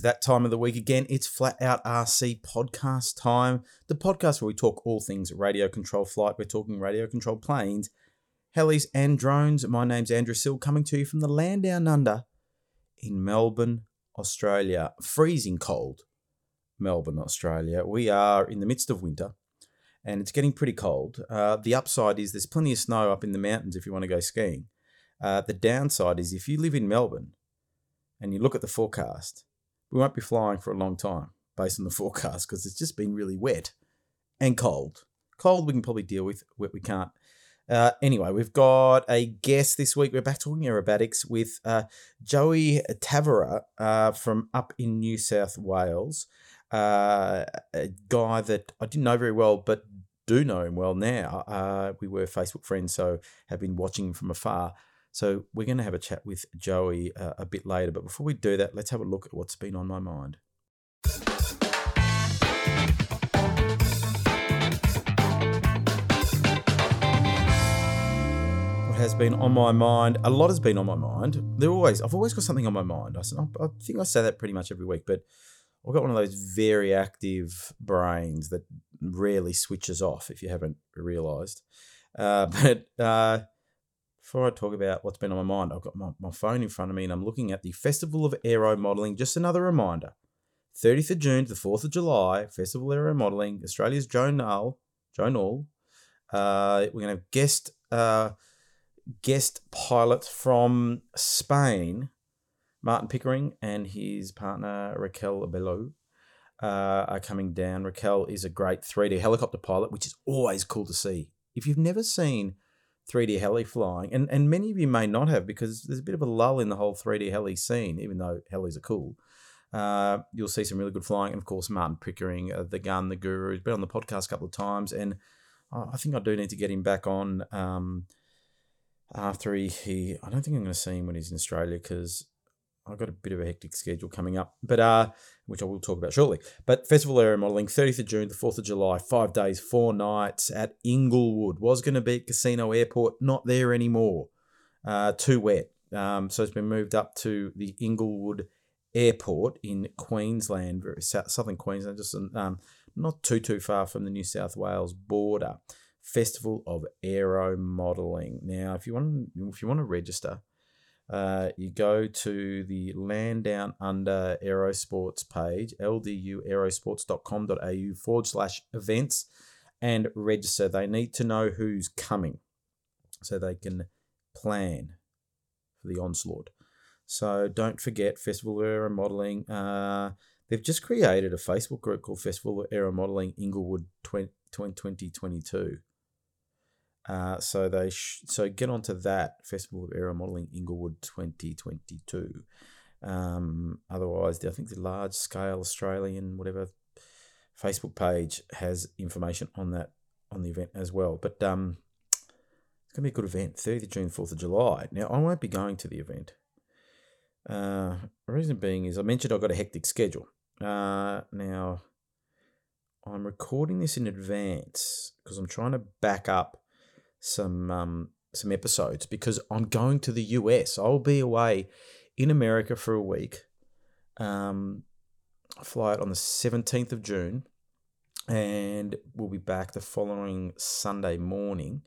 It's that time of the week again. It's Flat Out RC podcast time. The podcast where we talk all things radio control flight. We're talking radio control planes, helis, and drones. My name's Andrew Sill, coming to you from the land down under in Melbourne, Australia. Freezing cold, Melbourne, Australia. We are in the midst of winter and it's getting pretty cold. Uh, the upside is there's plenty of snow up in the mountains if you want to go skiing. Uh, the downside is if you live in Melbourne and you look at the forecast, we won't be flying for a long time based on the forecast because it's just been really wet and cold. Cold we can probably deal with, wet we can't. Uh, anyway, we've got a guest this week. We're back talking aerobatics with uh, Joey Tavera uh, from up in New South Wales. Uh, a guy that I didn't know very well, but do know him well now. Uh, we were Facebook friends, so have been watching him from afar. So we're going to have a chat with Joey uh, a bit later. But before we do that, let's have a look at what's been on my mind. What has been on my mind? A lot has been on my mind. There always, I've always got something on my mind. I, I think I say that pretty much every week, but I've got one of those very active brains that rarely switches off, if you haven't realised. Uh, but uh, before I talk about what's been on my mind, I've got my, my phone in front of me and I'm looking at the Festival of Aero Modelling. Just another reminder 30th of June to the 4th of July, Festival of Aero Modelling, Australia's Joe Nall. Joe Nall. Uh, we're going to have guest, uh, guest pilot from Spain, Martin Pickering, and his partner Raquel Bello. Uh, are coming down. Raquel is a great 3D helicopter pilot, which is always cool to see. If you've never seen 3D heli flying, and, and many of you may not have because there's a bit of a lull in the whole 3D heli scene, even though helis are cool. Uh, you'll see some really good flying. And of course, Martin Pickering, uh, the gun, the guru, has been on the podcast a couple of times. And I think I do need to get him back on um, after he, he, I don't think I'm going to see him when he's in Australia because I've got a bit of a hectic schedule coming up, but uh, which I will talk about shortly. But Festival Aero Modelling, 30th of June, the 4th of July, five days, four nights at Inglewood. Was going to be at Casino Airport, not there anymore. Uh, too wet. Um, so it's been moved up to the Inglewood Airport in Queensland, very south, southern Queensland, just um, not too too far from the New South Wales border. Festival of Aero Modelling. Now, if you want, if you want to register, uh, you go to the Land Down Under Aerosports page, lduaerosports.com.au forward slash events, and register. They need to know who's coming so they can plan for the onslaught. So don't forget Festival of Aero Modelling. Uh, they've just created a Facebook group called Festival of Aero Modelling Inglewood 2022. Uh, so they sh- so get onto that Festival of Aero Modelling Inglewood 2022. Um, otherwise, I think the large scale Australian whatever Facebook page has information on that on the event as well. But um, it's gonna be a good event. 30th of June, 4th of July. Now I won't be going to the event. Uh, reason being is I mentioned I've got a hectic schedule. Uh, now I'm recording this in advance because I'm trying to back up some um, some episodes because I'm going to the US. I'll be away in America for a week. Um, I fly out on the 17th of June, and we'll be back the following Sunday morning.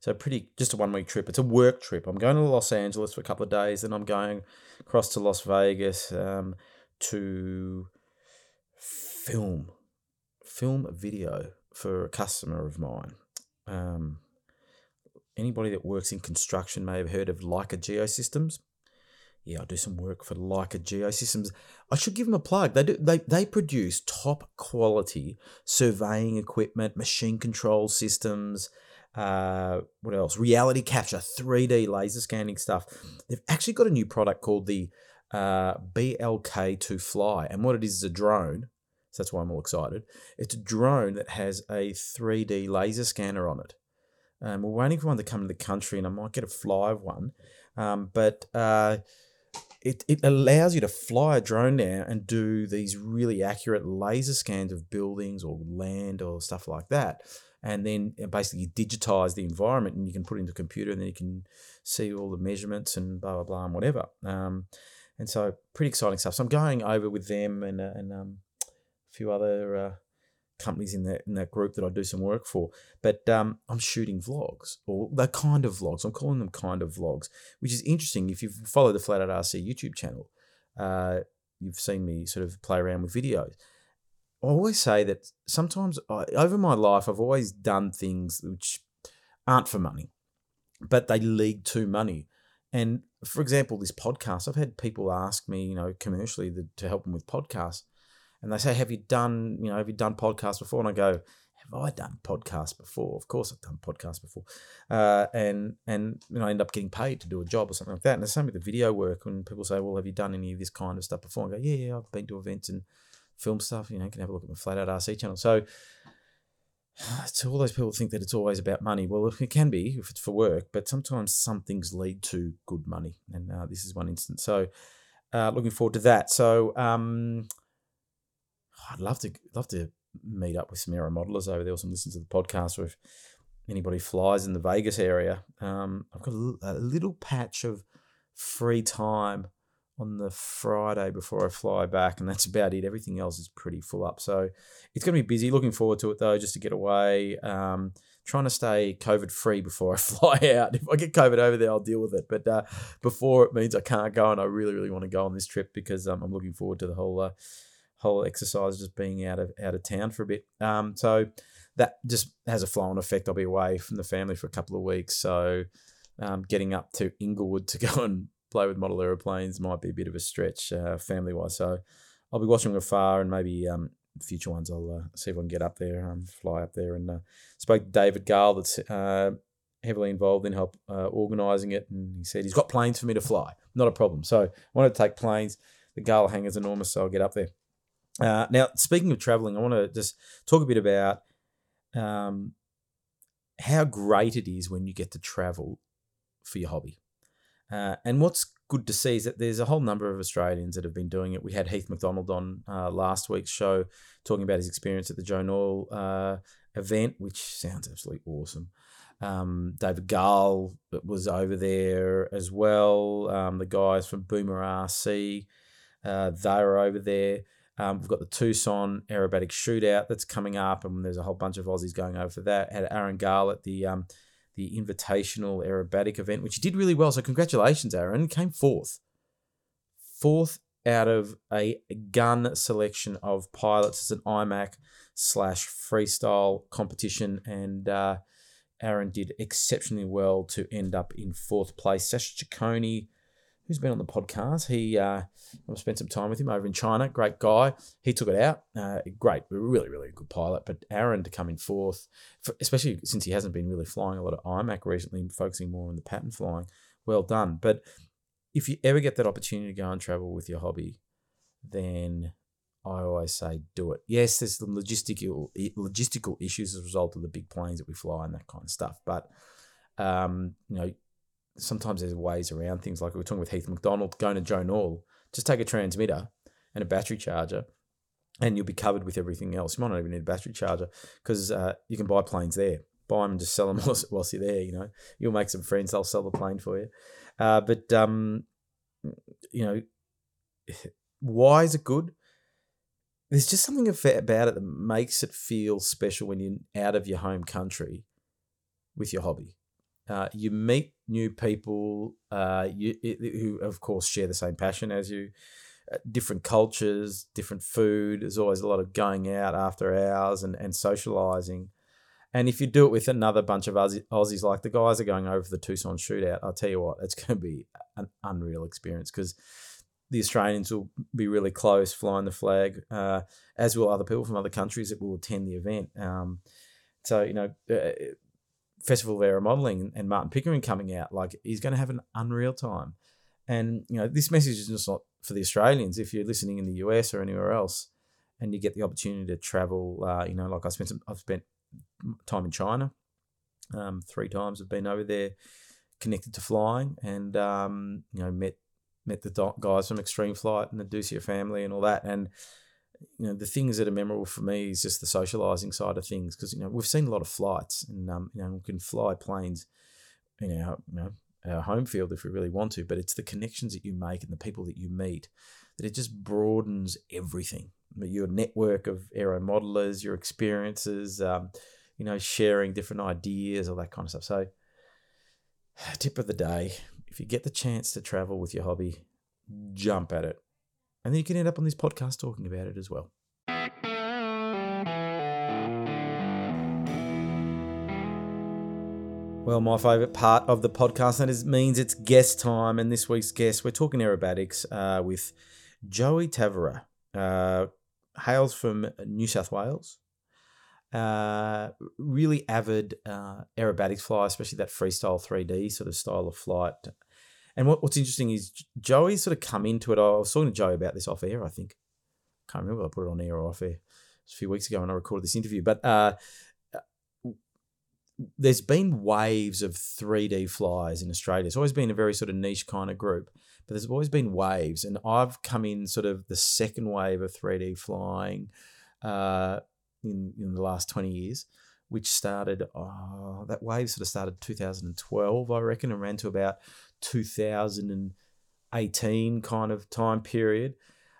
So pretty just a one week trip. It's a work trip. I'm going to Los Angeles for a couple of days, then I'm going across to Las Vegas um, to film film a video for a customer of mine. Um, anybody that works in construction may have heard of Leica Geosystems. Yeah, I do some work for Leica Geosystems. I should give them a plug. They do they, they produce top quality surveying equipment, machine control systems, uh, what else? Reality capture, 3D laser scanning stuff. They've actually got a new product called the uh, BLK2 Fly. And what it is is a drone. So that's why I'm all excited. It's a drone that has a 3D laser scanner on it. Um, we're waiting for one to come to the country, and I might get a fly of one. Um, but uh, it, it allows you to fly a drone now and do these really accurate laser scans of buildings or land or stuff like that. And then basically digitize the environment and you can put it into a computer and then you can see all the measurements and blah, blah, blah, and whatever. Um, and so pretty exciting stuff. So I'm going over with them and uh, and um, a few other uh, companies in that in that group that I do some work for. But um, I'm shooting vlogs or the kind of vlogs. I'm calling them kind of vlogs, which is interesting. If you follow the Flat Out RC YouTube channel, uh, you've seen me sort of play around with videos. I always say that sometimes I, over my life, I've always done things which aren't for money, but they lead to money. And for example, this podcast, I've had people ask me, you know, commercially the, to help them with podcasts, and they say, "Have you done, you know, have you done podcasts before?" And I go, "Have I done podcasts before? Of course, I've done podcasts before." Uh, and and you know, I end up getting paid to do a job or something like that. And the same with the video work. When people say, "Well, have you done any of this kind of stuff before?" I go, "Yeah, yeah, I've been to events and film stuff. You know, you can have a look at my Flat Out RC channel." So to all those people think that it's always about money. Well, it can be if it's for work, but sometimes some things lead to good money, and uh, this is one instance. So, uh, looking forward to that. So, um, I'd love to love to meet up with some aero modelers over there, or some listen to the podcast, or if anybody flies in the Vegas area. Um, I've got a, a little patch of free time on the Friday before I fly back, and that's about it. Everything else is pretty full up. So it's going to be busy. Looking forward to it though, just to get away. Um, trying to stay COVID free before I fly out. If I get COVID over there, I'll deal with it. But uh, before it means I can't go, and I really, really want to go on this trip because um, I'm looking forward to the whole uh, whole exercise, just being out of out of town for a bit. Um, so that just has a flow on effect. I'll be away from the family for a couple of weeks, so. Um, getting up to Inglewood to go and play with model aeroplanes might be a bit of a stretch uh, family wise. So I'll be watching afar and maybe um, future ones I'll uh, see if I can get up there, um, fly up there. And uh, spoke to David Gale that's uh, heavily involved in help uh, organising it. And he said he's got planes for me to fly. Not a problem. So I wanted to take planes. The Gale hangar's enormous, so I'll get up there. Uh, now, speaking of travelling, I want to just talk a bit about um, how great it is when you get to travel for your hobby. Uh, and what's good to see is that there's a whole number of Australians that have been doing it. We had Heath McDonald on uh, last week's show talking about his experience at the Joe Nall uh, event, which sounds absolutely awesome. Um, David Gale was over there as well. Um, the guys from Boomer RC, uh, they were over there. Um, we've got the Tucson aerobatic shootout that's coming up, and there's a whole bunch of Aussies going over for that. Had Aaron Gale at the um, the Invitational Aerobatic event, which he did really well. So congratulations, Aaron. Came fourth. Fourth out of a gun selection of pilots. It's an IMAC slash freestyle competition, and uh, Aaron did exceptionally well to end up in fourth place. Sasha Ciccone who's been on the podcast. He, uh, I've spent some time with him over in China. Great guy. He took it out. Uh, great, really, really good pilot. But Aaron to come in fourth, for, especially since he hasn't been really flying a lot of IMAC recently, focusing more on the pattern flying. Well done. But if you ever get that opportunity to go and travel with your hobby, then I always say do it. Yes, there's some logistical logistical issues as a result of the big planes that we fly and that kind of stuff. But um, you know, sometimes there's ways around things. Like we were talking with Heath McDonald, going to Joe Nall, just take a transmitter and a battery charger, and you'll be covered with everything else. You might not even need a battery charger because uh, you can buy planes there. Buy them and just sell them whilst you're there. You know, you'll make some friends. They'll sell the plane for you. Uh, but um, you know, why is it good? There's just something about it that makes it feel special when you're out of your home country with your hobby. Uh, you meet new people uh, you, who, of course, share the same passion as you. Uh, different cultures, different food. There's always a lot of going out after hours and, and socializing. And if you do it with another bunch of Aussie, Aussies, like the guys are going over for the Tucson shootout, I'll tell you what, it's going to be an unreal experience because the Australians will be really close flying the flag, uh, as will other people from other countries that will attend the event. Um, so, you know, uh, Festival of Aero Modeling and Martin Pickering coming out, like he's going to have an unreal time. And you know, this message is just not for the Australians. If you're listening in the US or anywhere else, and you get the opportunity to travel, uh, you know, like I spent some, I've spent time in China, um, three times. I've been over there, connected to flying, and um, you know, met met the guys from Extreme Flight and the Dussia family and all that, and you know the things that are memorable for me is just the socializing side of things because you know we've seen a lot of flights and um, you know we can fly planes you know, you know our home field if we really want to, but it's the connections that you make and the people that you meet that it just broadens everything. Your network of aero modelers, your experiences, um, you know, sharing different ideas, all that kind of stuff. So, tip of the day if you get the chance to travel with your hobby, jump at it. And then you can end up on this podcast talking about it as well. Well, my favourite part of the podcast that is means it's guest time, and this week's guest we're talking aerobatics uh, with Joey Tavera. Uh, hails from New South Wales. Uh, really avid uh, aerobatics flyer, especially that freestyle 3D sort of style of flight. And what, what's interesting is Joey sort of come into it. I was talking to Joey about this off air, I think. Can't remember I put it on air or off air. a few weeks ago when I recorded this interview. But uh, there's been waves of 3D flyers in Australia. It's always been a very sort of niche kind of group, but there's always been waves. And I've come in sort of the second wave of 3D flying uh, in, in the last 20 years, which started, oh, that wave sort of started 2012, I reckon, and ran to about 2018 kind of time period.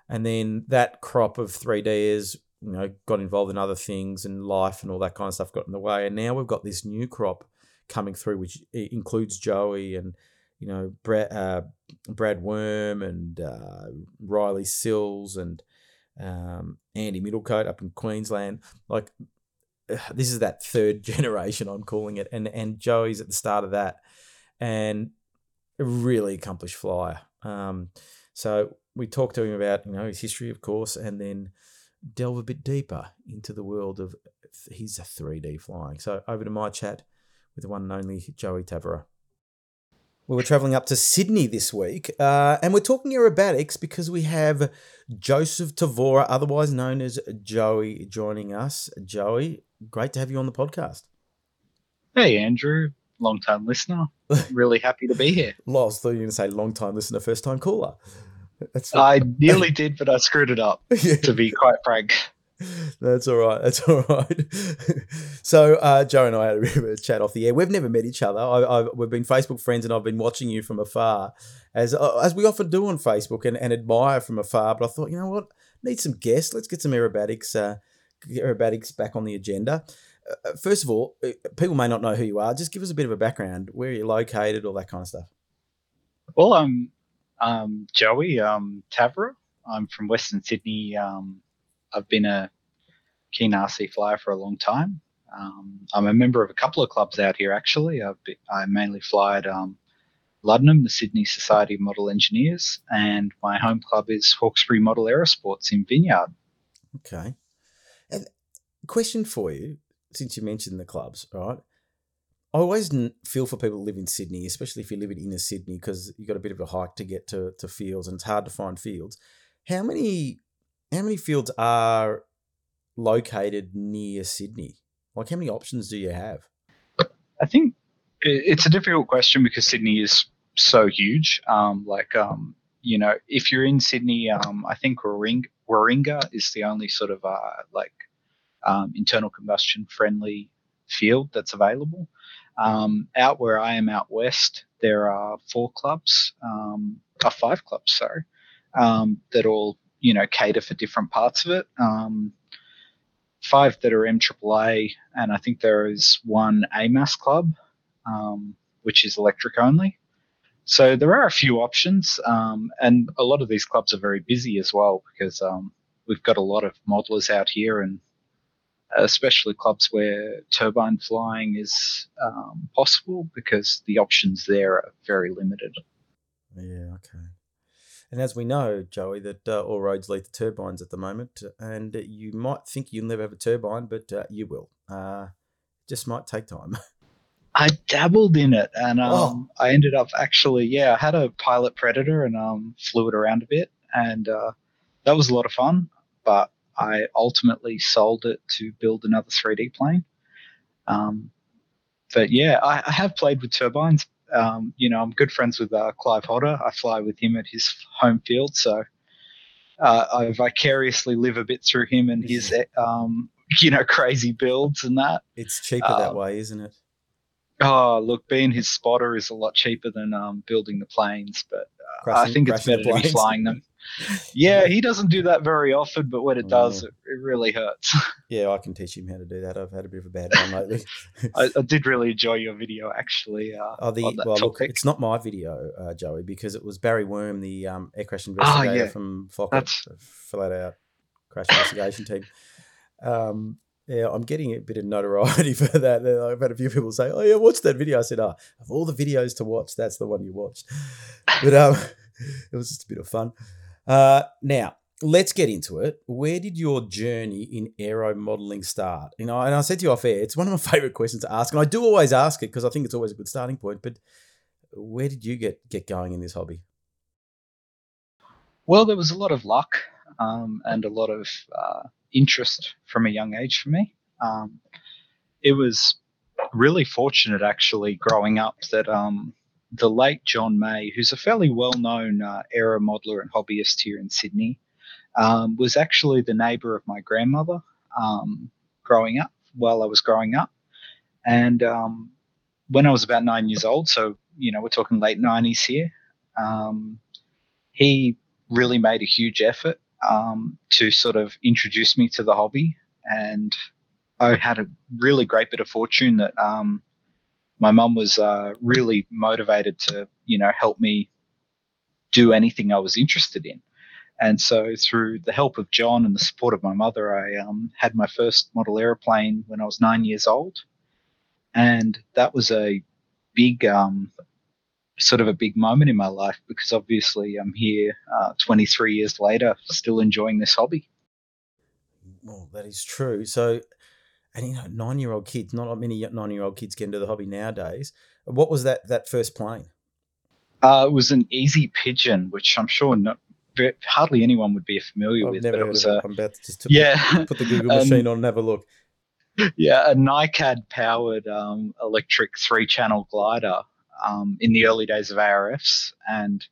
And then that crop of 3Ders you know, got involved in other things and life and all that kind of stuff got in the way. And now we've got this new crop coming through, which includes Joey and, you know, Brad, uh, Brad Worm and uh, Riley Sills and um, Andy Middlecote up in Queensland. Like, this is that third generation, I'm calling it. And, and Joey's at the start of that. And a really accomplished flyer. Um, so we talked to him about, you know, his history, of course, and then delve a bit deeper into the world of his 3D flying. So over to my chat with the one and only Joey Tavera. We were traveling up to Sydney this week, uh, and we're talking aerobatics because we have Joseph Tavora, otherwise known as Joey, joining us. Joey, great to have you on the podcast. Hey, Andrew, long time listener. really happy to be here. Lost, thought you were going to say long time listener, first time caller. That's I nearly did, but I screwed it up. yeah. To be quite frank. That's all right. That's all right. so uh, Joe and I had a bit of a chat off the air. We've never met each other. I, I, we've been Facebook friends, and I've been watching you from afar, as uh, as we often do on Facebook, and, and admire from afar. But I thought, you know what, need some guests. Let's get some aerobatics uh, aerobatics back on the agenda. Uh, first of all, uh, people may not know who you are. Just give us a bit of a background. Where you're you located? All that kind of stuff. Well, um, um, Joey um, Tavera. I'm from Western Sydney. Um, I've been a keen RC flyer for a long time. Um, I'm a member of a couple of clubs out here, actually. I've been, I mainly fly at um, Luddenham, the Sydney Society of Model Engineers, and my home club is Hawkesbury Model Aerosports in Vineyard. Okay. And question for you, since you mentioned the clubs, right? I always feel for people who live in Sydney, especially if you live in inner Sydney, because you've got a bit of a hike to get to, to fields and it's hard to find fields. How many how many fields are located near Sydney? Like how many options do you have? I think it's a difficult question because Sydney is so huge. Um, like um, you know, if you're in Sydney, um, I think Warringah, Warringah is the only sort of uh, like um, internal combustion friendly field that's available. Um, out where I am out west, there are four clubs, um, uh, five clubs, sorry, um, that all you know cater for different parts of it. Um, five that are MAAA, and I think there is one AMAS club, um, which is electric only. So there are a few options, um, and a lot of these clubs are very busy as well because um, we've got a lot of modelers out here and especially clubs where turbine flying is um, possible because the options there are very limited. Yeah, okay. And as we know, Joey, that uh, all roads lead to turbines at the moment, and you might think you'll never have a turbine, but uh, you will. Uh, just might take time. I dabbled in it, and um, oh. I ended up actually, yeah, I had a pilot Predator and um, flew it around a bit, and uh, that was a lot of fun. But I ultimately sold it to build another 3D plane. Um, but yeah, I, I, have played with turbines. Um, you know, I'm good friends with uh, Clive Hodder. I fly with him at his home field, so uh, I vicariously live a bit through him and his, um, you know, crazy builds and that. It's cheaper that um, way, isn't it? Oh, look, being his spotter is a lot cheaper than um, building the planes, but uh, Crashing- I think it's better to be flying them. Yeah, he doesn't do that very often, but when it does, Oh. it, it really hurts. Yeah, I can teach him how to do that. I've had a bit of a bad one lately. I, I did really enjoy your video, actually. Uh, Oh, the well, look, it's not my video, uh, Joey, because it was Barry Worm, the um, air crash Ah, investigator yeah. from Fokker, flat out crash investigation team. Um, yeah, I'm getting a bit of notoriety for that. I've had a few people say, "Oh yeah, watch that video." I said, "Ah, of all the videos to watch, that's the one you watched." But um, it was just a bit of fun. Uh, now let's get into it. Where did your journey in aero modeling start? You know, and I said to you off air, it's one of my favorite questions to ask, and I do always ask it because I think it's always a good starting point. But where did you get get going in this hobby? Well, there was a lot of luck um, and a lot of uh, interest from a young age for me. Um, it was really fortunate, actually, growing up that um, the late John May, who's a fairly well known uh, aero modeler and hobbyist here in Sydney, um, was actually the neighbour of my grandmother um, growing up while I was growing up. And um, when I was about nine years old, so, you know, we're talking late 90s here, um, he really made a huge effort um, to sort of introduce me to the hobby. And I had a really great bit of fortune that um, my mum was uh, really motivated to, you know, help me do anything I was interested in. And so, through the help of John and the support of my mother, I um, had my first model aeroplane when I was nine years old. And that was a big um, sort of a big moment in my life because obviously I'm here uh, 23 years later, still enjoying this hobby. Well, that is true. So, and you know, nine year old kids, not many nine year old kids get into the hobby nowadays. What was that that first plane? Uh, it was an easy pigeon, which I'm sure not, hardly anyone would be familiar I've with, never but it heard was of it. a I'm about to just to yeah, put the Google Um, machine on and have a look. yeah, a NICAD powered um, electric three channel glider um, in the early days of ARFs. And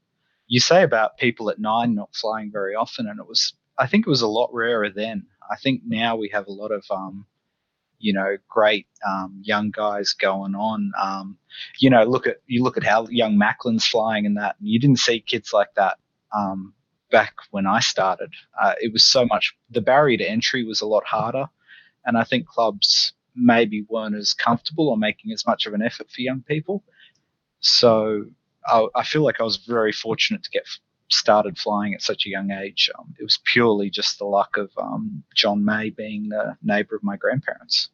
you say about people at nine not flying very often, and it was, I think it was a lot rarer then. I think now we have a lot of, um, you know, great um, young guys going on. Um, you know, look at you look at how young Macklin's flying and that, you didn't see kids like that um, back when I started. Uh, it was so much. The barrier to entry was a lot harder and I think clubs maybe weren't as comfortable or making as much of an effort for young people. So I, I feel like I was very fortunate to get started flying at such a young age. Um, it was purely just the luck of um, John May being the neighbour of my grandparents.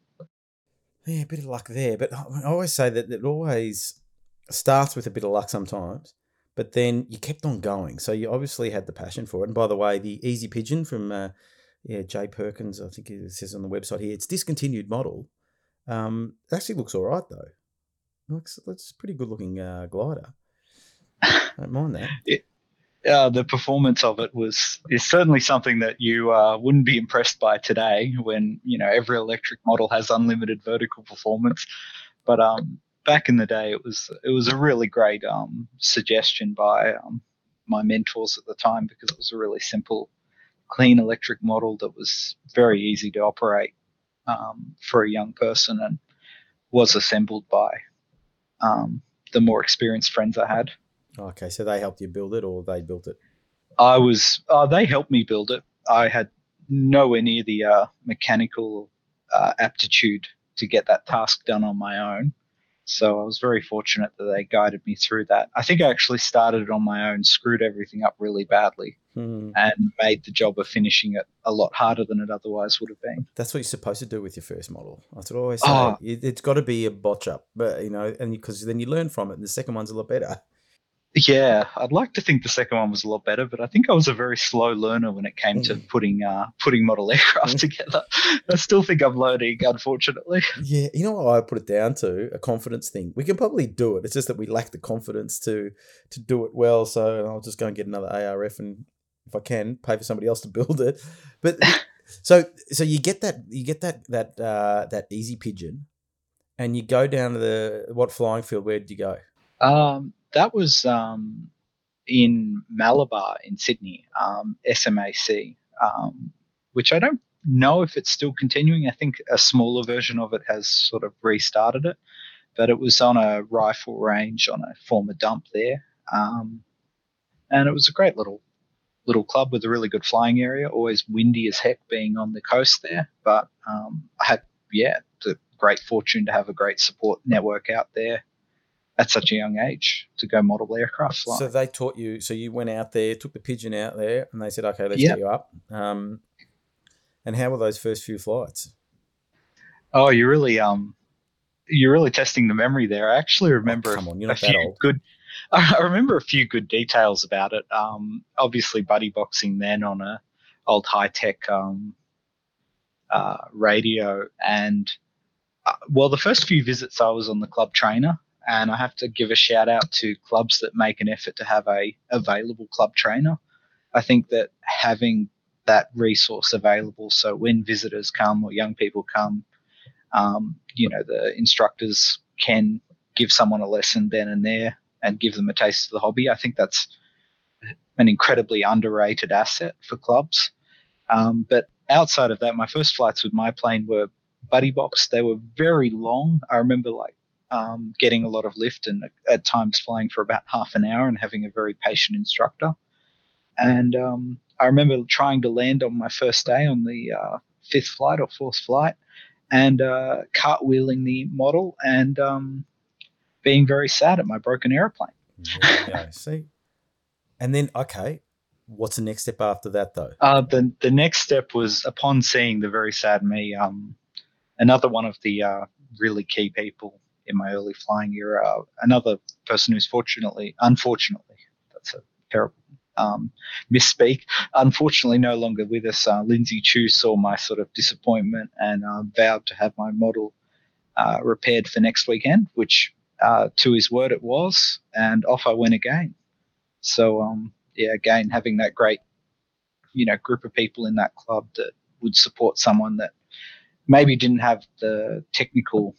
Yeah, a bit of luck there, but I I always say that it always starts with a bit of luck sometimes, but then you kept on going. So you obviously had the passion for it. And by the way, the Easy Pigeon from uh, yeah J Perkins, I think it says on the website here, it's discontinued model. Um, it actually looks all right though. Looks it's a pretty good looking uh, glider. Don't mind that. Uh, the performance of it was is certainly something that you uh, wouldn't be impressed by today when you know every electric model has unlimited vertical performance but um, back in the day it was it was a really great um, suggestion by um, my mentors at the time because it was a really simple clean electric model that was very easy to operate um, for a young person and was assembled by um, the more experienced friends I had. Okay, so they helped you build it, or they built it. I was. Uh, they helped me build it. I had nowhere near the uh, mechanical uh, aptitude to get that task done on my own. So I was very fortunate that they guided me through that. I think I actually started it on my own, screwed everything up really badly, Hmm. and made the job of finishing it a lot harder than it otherwise would have been. That's what you're supposed to do with your first model. That's what I always say. Oh. It, it's got to be a botch up, but you know, and because then you learn from it, and the second one's a lot better. Yeah, I'd like to think the second one was a lot better, but I think I was a very slow learner when it came to putting uh, putting model aircraft together. I still think I'm learning, unfortunately. Yeah, you know what I put it down to a confidence thing. We can probably do it. It's just that we lack the confidence to to do it well. So I'll just go and get another ARF, and if I can, pay for somebody else to build it. But so so you get that you get that that uh, that easy pigeon, and you go down to the what flying field? Where did you go? Um, that was um, in Malabar in Sydney, um, SMAC, um, which I don't know if it's still continuing. I think a smaller version of it has sort of restarted it. but it was on a rifle range on a former dump there. Um, and it was a great little little club with a really good flying area. Always windy as heck being on the coast there, but um, I had yeah the great fortune to have a great support network out there at such a young age to go model aircraft flying. So they taught you. So you went out there, took the pigeon out there, and they said, "Okay, let's yep. get you up." Um, and how were those first few flights? Oh, you really um, you're really testing the memory there. I actually oh, remember oh, come on, you're not a few old. good. I remember a few good details about it. Um, obviously, buddy boxing then on a old Hitec um, uh, radio, and uh, well, the first few visits I was on the club trainer, and I have to give a shout out to clubs that make an effort to have a available club trainer. I think that having that resource available, so when visitors come or young people come, um, you know, the instructors can give someone a lesson then and there and give them a taste of the hobby. I think that's an incredibly underrated asset for clubs. Um, but outside of that, my first flights with my plane were buddy box. They were very long. I remember like um, getting a lot of lift and at times flying for about half an hour and having a very patient instructor. And um, I remember trying to land on my first day on the uh, fifth flight or fourth flight and uh, cartwheeling the model and um, being very sad at my broken airplane. yeah, see. And then, okay, what's the next step after that, though? Uh, the the next step was upon seeing the very sad me. Um, another one of the uh, really key people in my early flying era, another person who's fortunately, unfortunately, that's a terrible um, misspeak. Unfortunately, no longer with us. Uh, Lindsay Chu saw my sort of disappointment and uh, vowed to have my model uh, repaired for next weekend, which uh, to his word it was, and off I went again. So, um, yeah, again, having that great, you know, group of people in that club that would support someone that maybe didn't have the technical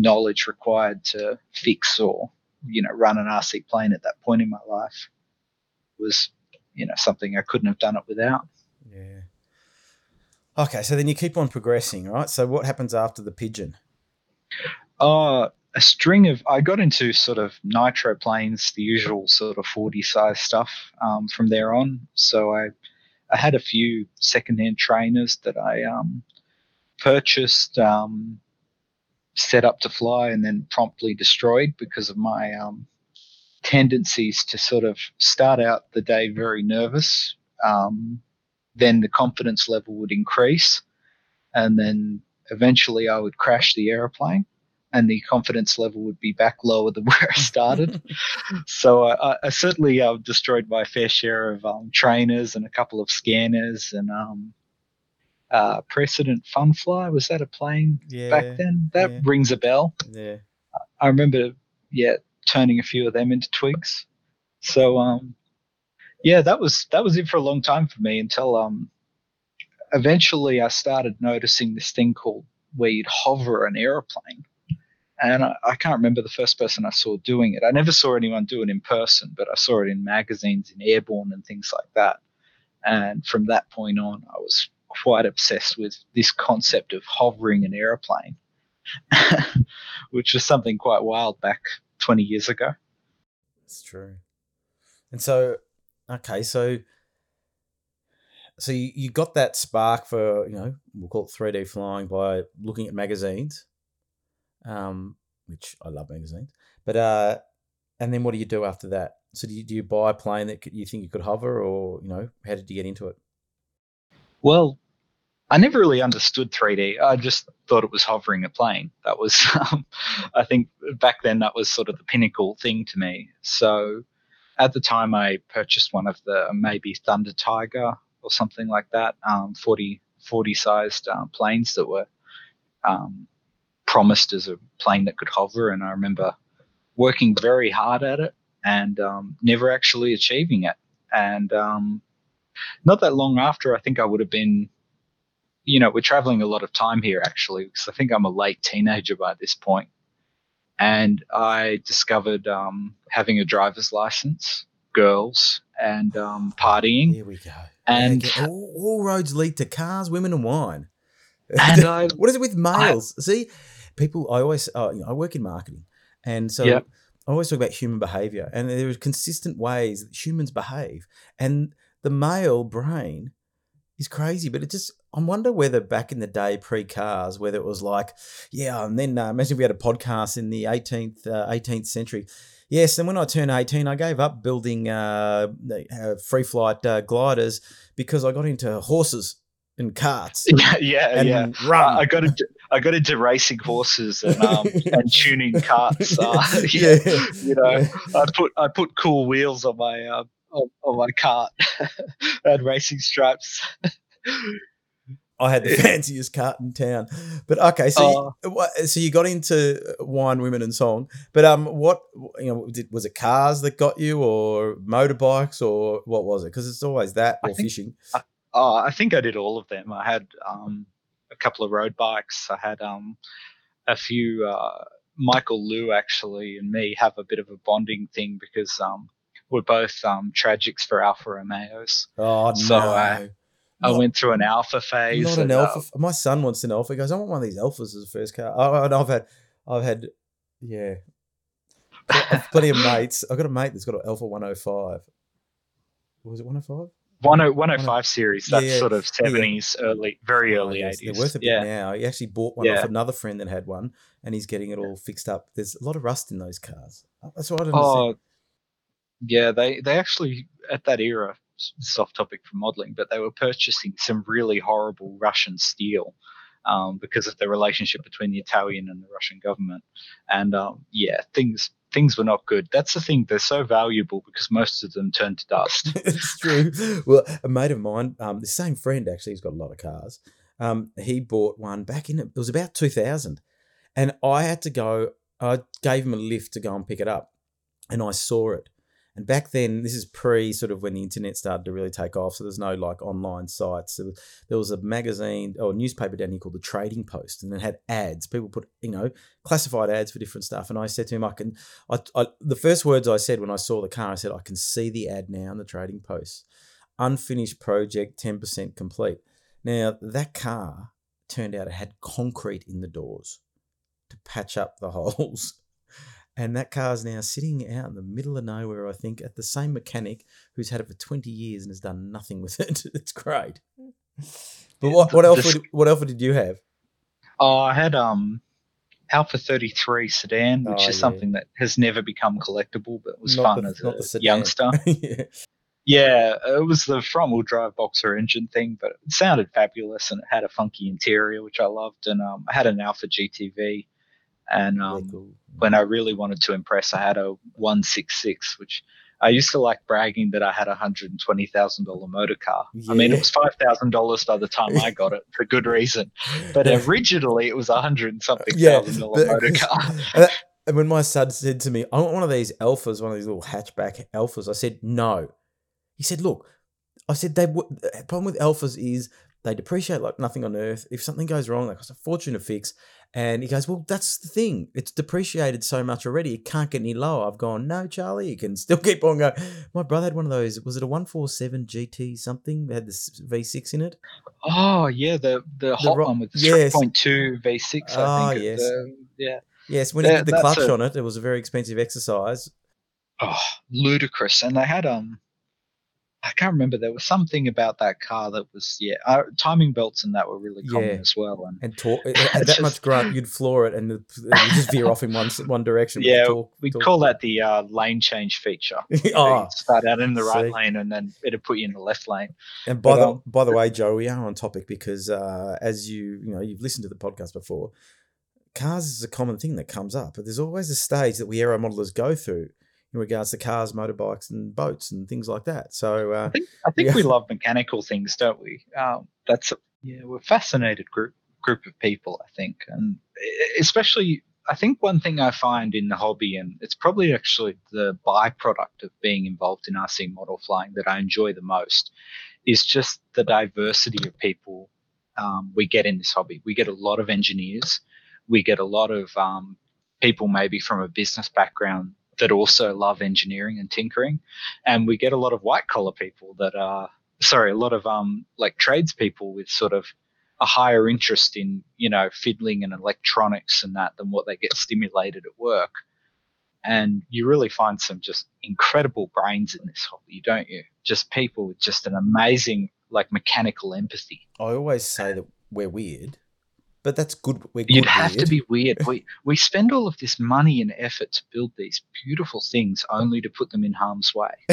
knowledge required to fix or, you know, run an RC plane at that point in my life was, you know, something I couldn't have done it without. Yeah. Okay, so then you keep on progressing, right? So what happens after the pigeon? Uh, a string of I got into sort of nitro planes, the usual sort of 40 size stuff um, from there on. So I I had a few secondhand trainers that I um, purchased, um, set up to fly, and then promptly destroyed because of my um, tendencies to sort of start out the day very nervous. Um, then the confidence level would increase, and then eventually I would crash the aeroplane, and the confidence level would be back lower than where I started. so I, I certainly uh, destroyed my fair share of um, trainers and a couple of scanners and um, uh, Precedent Funfly. Was that a plane yeah, back then? That yeah. rings a bell. Yeah. I remember, yeah, turning a few of them into twigs. So um, yeah, that was that was it for a long time for me until um, eventually I started noticing this thing called where you'd hover an aeroplane. And I, I, can't remember the first person I saw doing it. I never saw anyone do it in person, but I saw it in magazines, in Airborne, and things like that. And from that point on, I was quite obsessed with this concept of hovering an aeroplane, which was something quite wild back 20 years ago. It's true. And so, okay, so so you, you got that spark for you know we'll call it 3D flying by looking at magazines, um, which I love magazines. But uh, and then what do you do after that? So do you, do you buy a plane that you think you could hover, or you know how did you get into it? Well, I never really understood 3D. I just thought it was hovering a plane. That was, um, I think back then that was sort of the pinnacle thing to me. So at the time, I purchased one of the maybe Thunder Tiger or something like that, um, 40, 40 sized um, planes that were um, promised as a plane that could hover. And I remember working very hard at it and um, never actually achieving it. And um, not that long after, I think I would have been you know, we're traveling a lot of time here actually, because I think I'm a late teenager by this point. And I discovered um, having a driver's license, girls, and um, partying. Here we go. And all, all, roads lead to cars, women, and wine. And I, what is it with males? I, See, people. I always. Uh, you know, I work in marketing, And so Yeah. I always talk about human behavior, and there are consistent ways that humans behave. And the male brain is crazy, but it just, I wonder whether back in the day, pre cars, whether it was like, yeah, and then uh, imagine if we had a podcast in the 18th, uh, 18th century. Yes, and when I turned 18, I gave up building uh, uh, free flight uh, gliders because I got into horses and carts Yeah, yeah, and yeah. run. I I got into I got into racing horses and um, and tuning carts. Uh, yeah, you know, I put I put cool wheels on my uh, on, on my cart. I had racing stripes. I had the fanciest cart in town. But okay, so Oh. you, so you got into wine, women, and song. But um, what you know, did, was it cars that got you, or motorbikes, or what was it? Because it's always that I or think- fishing. Oh, I think I did all of them. I had um, a couple of road bikes. I had um, a few. Uh, Michael Liu actually and me have a bit of a bonding thing because um, we're both um, tragics for Alfa Romeos. Oh So, no! uh, I Not- went through an Alfa phase. Not an and, uh, alpha. My son wants an alpha. He goes, I want one of these Alfas as a first car. Oh, and I've had, I've had, yeah, I've plenty of mates. I've got a mate that's got an Alfa 105. Was it 105? 10 105 series, that's Yeah, sort of yeah. 70s, early, very Oh, early yes, 80s. They're worth a bit yeah. now. He actually bought one Yeah. off another friend that had one, and he's getting it all fixed up. There's a lot of rust in those cars. That's what I don't understand. Oh, yeah. They they actually at that era, soft topic for modeling, but they were purchasing some really horrible Russian steel um, because of the relationship between the Italian and the Russian government. And um, yeah, things things were not good. That's the thing; they're so valuable because most of them turn to dust. it's true. Well, a mate of mine, um, the same friend actually, he's got a lot of cars. Um, he bought one back in it was about two thousand, and I had to go. I gave him a lift to go and pick it up, and I saw it. And back then, this is pre sort of when the internet started to really take off. So there's no like online sites. There was, there was a magazine or a newspaper down here called the Trading Post, and it had ads. People put you know classified ads for different stuff. And I said to him, I can. I, I the first words I said when I saw the car, I said, I can see the ad now in the Trading Post. Unfinished project, ten percent complete. Now that car turned out it had concrete in the doors to patch up the holes. And that car's now sitting out in the middle of nowhere, I think, at the same mechanic who's had it for 20 years and has done nothing with it. It's great. But what, what This- Alfa what Alfa did you have? Oh, I had um Alfa 33 sedan, which Oh, is yeah. something that has never become collectible, but was Not fun the- as the a sedan. youngster. yeah. Yeah, it was the front wheel drive boxer engine thing, but it sounded fabulous and it had a funky interior, which I loved. And um, I had an Alfa GTV. And um, cool. when I really wanted to impress, I had a 166, which I used to like bragging that I had a $120,000 motor car. I mean, it was $5,000 by the time I got it for good reason. But originally, it was a 100 and something Yeah, thousand dollar motor car. And and when my son said to me, I want one of these Alfas, one of these little hatchback Alfas, I said, no. He said, look, I said, they w- the problem with Alfas is they depreciate like nothing on earth. If something goes wrong, they cost a fortune to fix. And he goes, well, that's the thing. It's depreciated so much already. It can't get any lower. I've gone, no, Charlie, you can still keep on going. My brother had one of those. Was it a 147 GT something? They had this V6 in it. Oh, yeah, the, the hot one with the yes. 3.2 V6, I Ah, think. yes. The- yeah. Yes, when he Yeah, did the clutch a- on it, it was a very expensive exercise. oh, ludicrous. And they had um, I can't remember. There was something about that car that was yeah, uh, timing belts and that were really common Yeah. as well. And and talk that Just- much grunt, you'd floor it and it would just veer off in one one direction. yeah, talk- we talk. call that the uh, lane change feature. oh, You'd start out in the right see. lane and then it'd put you in the left lane. and by but, the um, by the way, Joe, we are on topic because uh, as you you know you've listened to the podcast before, cars is a common thing that comes up, but there's always a stage that we aero modelers go through in regards to cars, motorbikes, and boats and things like that. So uh, I think I think Yeah. we love mechanical things, don't we? Um, that's a, yeah, we're a fascinated group group of people. I think, and especially I think one thing I find in the hobby, and it's probably actually the byproduct of being involved in RC model flying that I enjoy the most, is just the diversity of people um, we get in this hobby. We get a lot of engineers, we get a lot of um, people maybe from a business background that also love engineering and tinkering, and we get a lot of white collar people that are sorry, a lot of um like tradespeople with sort of a higher interest in you know fiddling and electronics and that than what they get stimulated at work. and you really find some just incredible brains in this hobby, don't you? Just people with just an amazing like mechanical empathy. I always say that we're weird, but that's good. We're good You'd have weird. to be weird. we we spend all of this money and effort to build these beautiful things, only to put them in harm's way.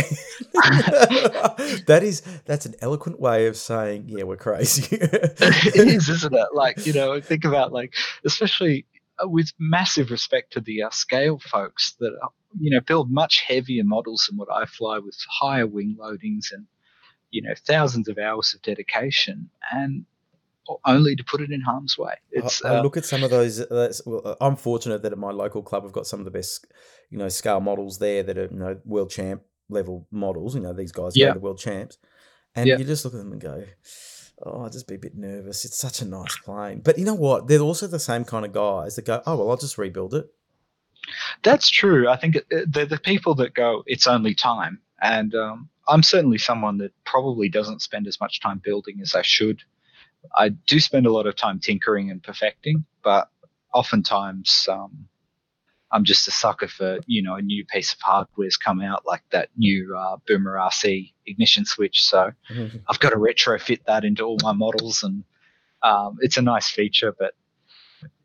that is that's an eloquent way of saying yeah we're crazy. it is, isn't it? Like you know, think about like especially uh, with massive respect to the uh, scale folks that uh, you know build much heavier models than what I fly with higher wing loadings and you know thousands of hours of dedication and only to put it in harm's way. It's I, I uh, look at some of those. uh, That's, well, I'm fortunate that at my local club I've got some of the best, you know, scale models there that are you know world champ level models. You know, these guys Yeah. are the world champs, and Yeah. you just look at them and go, "Oh, I'll just be a bit nervous." It's such a nice plane, but you know what? They're also the same kind of guys that go, "Oh well, I'll just rebuild it." That's true. I think it- they're the people that go, it's only time. And um, I'm certainly someone that probably doesn't spend as much time building as I should. I do spend a lot of time tinkering and perfecting, but oftentimes um, I'm just a sucker for, you know, a new piece of hardware hardware's come out, like that new uh, Boomer RC ignition switch. So I've got to retrofit that into all my models, and um, it's a nice feature, but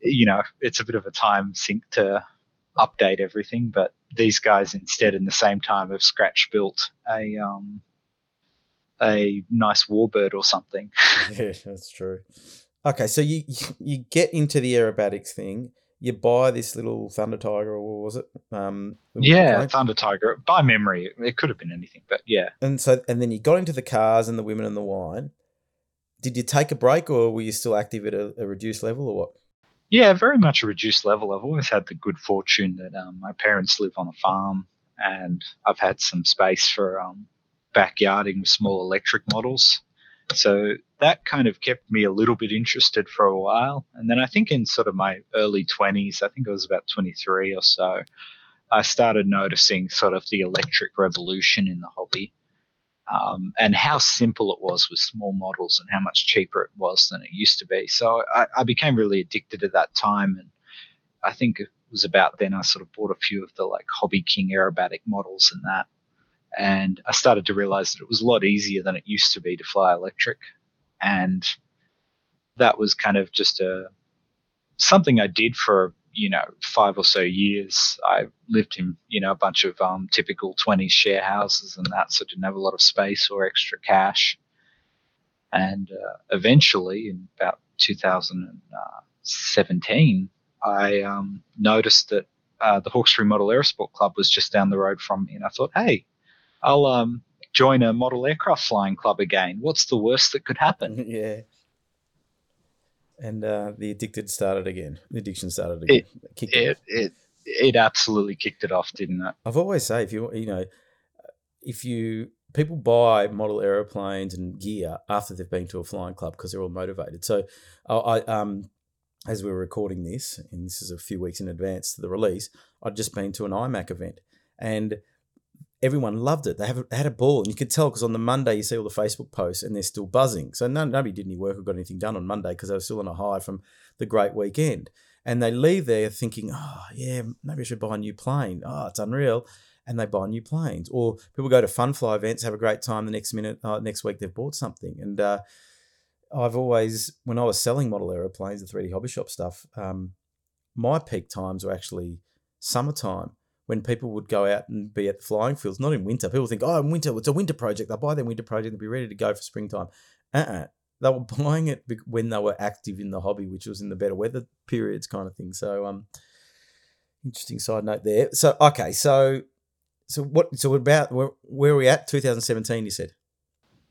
you know, it's a bit of a time sink to update everything. But these guys instead, in the same time, have scratch built a um, a nice warbird or something. yeah, that's true. Okay, so you you get into the aerobatics thing. You buy this little Thunder Tiger, or what was it? Um, Yeah, plane. Thunder Tiger. By memory, it could have been anything, but yeah. and so and then you got into the cars and the women and the wine. Did you take a break, or were you still active at a, a reduced level, or what? Yeah, very much a reduced level. I've always had the good fortune that um, my parents live on a farm, and I've had some space for um, backyarding with small electric models. So that kind of kept me a little bit interested for a while. And then I think in sort of my early 20s, I think I was about 23 or so, I started noticing sort of the electric revolution in the hobby. Um, and how simple it was with small models and how much cheaper it was than it used to be. So I, I became really addicted at that time, and I think it was about then I sort of bought a few of the like Hobby King aerobatic models and that, and I started to realize that it was a lot easier than it used to be to fly electric, and that was kind of just a something I did for you know five or so years. I lived in you know a bunch of um, typical 20s share houses and that, so didn't have a lot of space or extra cash. And uh, eventually, in about 2017, I um, noticed that uh, the Hawkesbury Model Aerosport Club was just down the road from me, and I thought, hey, I'll um, join a model aircraft flying club again. What's the worst that could happen? yeah. And uh, the addicted started again. The addiction started again. Kicked It it it absolutely kicked it off, didn't it? I've always say if you you know if you people buy model aeroplanes and gear after they've been to a flying club because they're all motivated. So I, I um as we were recording this, and this is a few weeks in advance to the release, I'd just been to an IMAC event and everyone loved it. They, have, had a ball, and you could tell because on the Monday you see all the Facebook posts and they're still buzzing. So no, nobody did any work or got anything done on Monday because they were still on a high from the great weekend. And they leave there thinking, oh, yeah, maybe I should buy a new plane. Oh, it's unreal. And they buy new planes. Or people go to fun fly events, have a great time. The next minute, uh, next week, they've bought something. And uh, I've always, when I was selling model aeroplanes, the 3D hobby shop stuff, um, my peak times were actually summertime when people would go out and be at the flying fields, not in winter. People think, oh, in winter, it's a winter project. They'll buy their winter project and be ready to go for springtime. Uh-uh. They were buying it when they were active in the hobby, which was in the better weather periods kind of thing. So, um, interesting side note there. So, okay, so, so what, so about, where, where are we at? 2017, you said?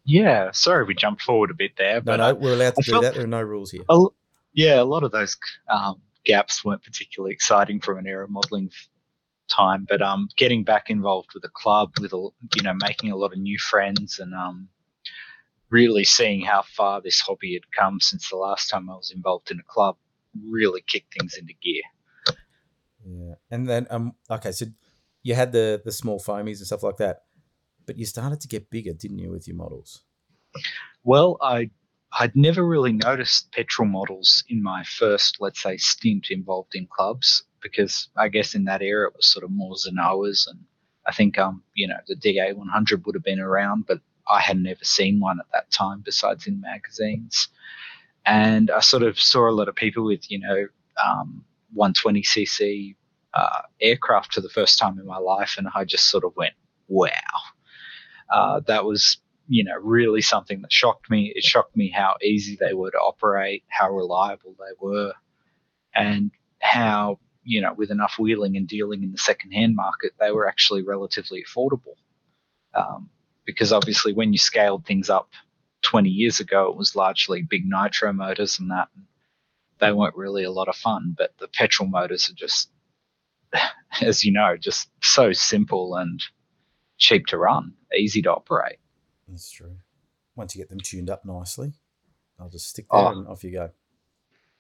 Yeah, sorry we jumped forward a bit there, No, but no, uh, we're allowed to I do that. There are no rules here. a, yeah, a lot of those um, gaps weren't particularly exciting from an aero modeling f- time, but um, getting back involved with the club, with a, you know, making a lot of new friends, and um, really seeing how far this hobby had come since the last time I was involved in a club, really kicked things into gear. Yeah, and then um, okay, so you had the the small foamies and stuff like that, but you started to get bigger, didn't you, with your models? Well, I I'd never really noticed petrol models in my first, let's say, stint involved in clubs. Because I guess in that era it was sort of more Zenoahs and I think um you know the DA 100 would have been around, but I had never seen one at that time besides in magazines. And I sort of saw a lot of people with you know um, 120cc uh, aircraft for the first time in my life, and I just sort of went, wow. Uh, that was you know really something that shocked me. It shocked me how easy they were to operate, how reliable they were, and how you know with enough wheeling and dealing in the second-hand market, they were actually relatively affordable. Um, because obviously, when you scaled things up 20 years ago, it was largely big nitro motors and that. They weren't really a lot of fun, but the petrol motors are just, as you know, just so simple and cheap to run, easy to operate. That's true. Once you get them tuned up nicely, I'll just stick there oh. and off you go.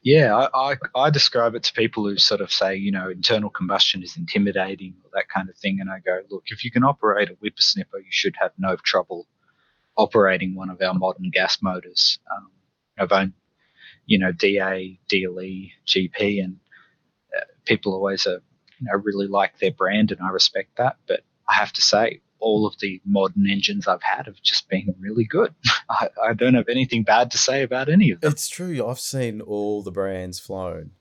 Yeah, I, I, I, describe it to people who sort of say, you know, internal combustion is intimidating or that kind of thing. And I go, look, if you can operate a whippersnipper, you should have no trouble operating one of our modern gas motors. Um, I've owned, you know, DA, DLE, GP, and uh, people always, uh, you know, really like their brand, and I respect that. But I have to say, all of the modern engines I've had have just been really good. I, I, don't have anything bad to say about any of them. It's true. I've seen all the brands flown,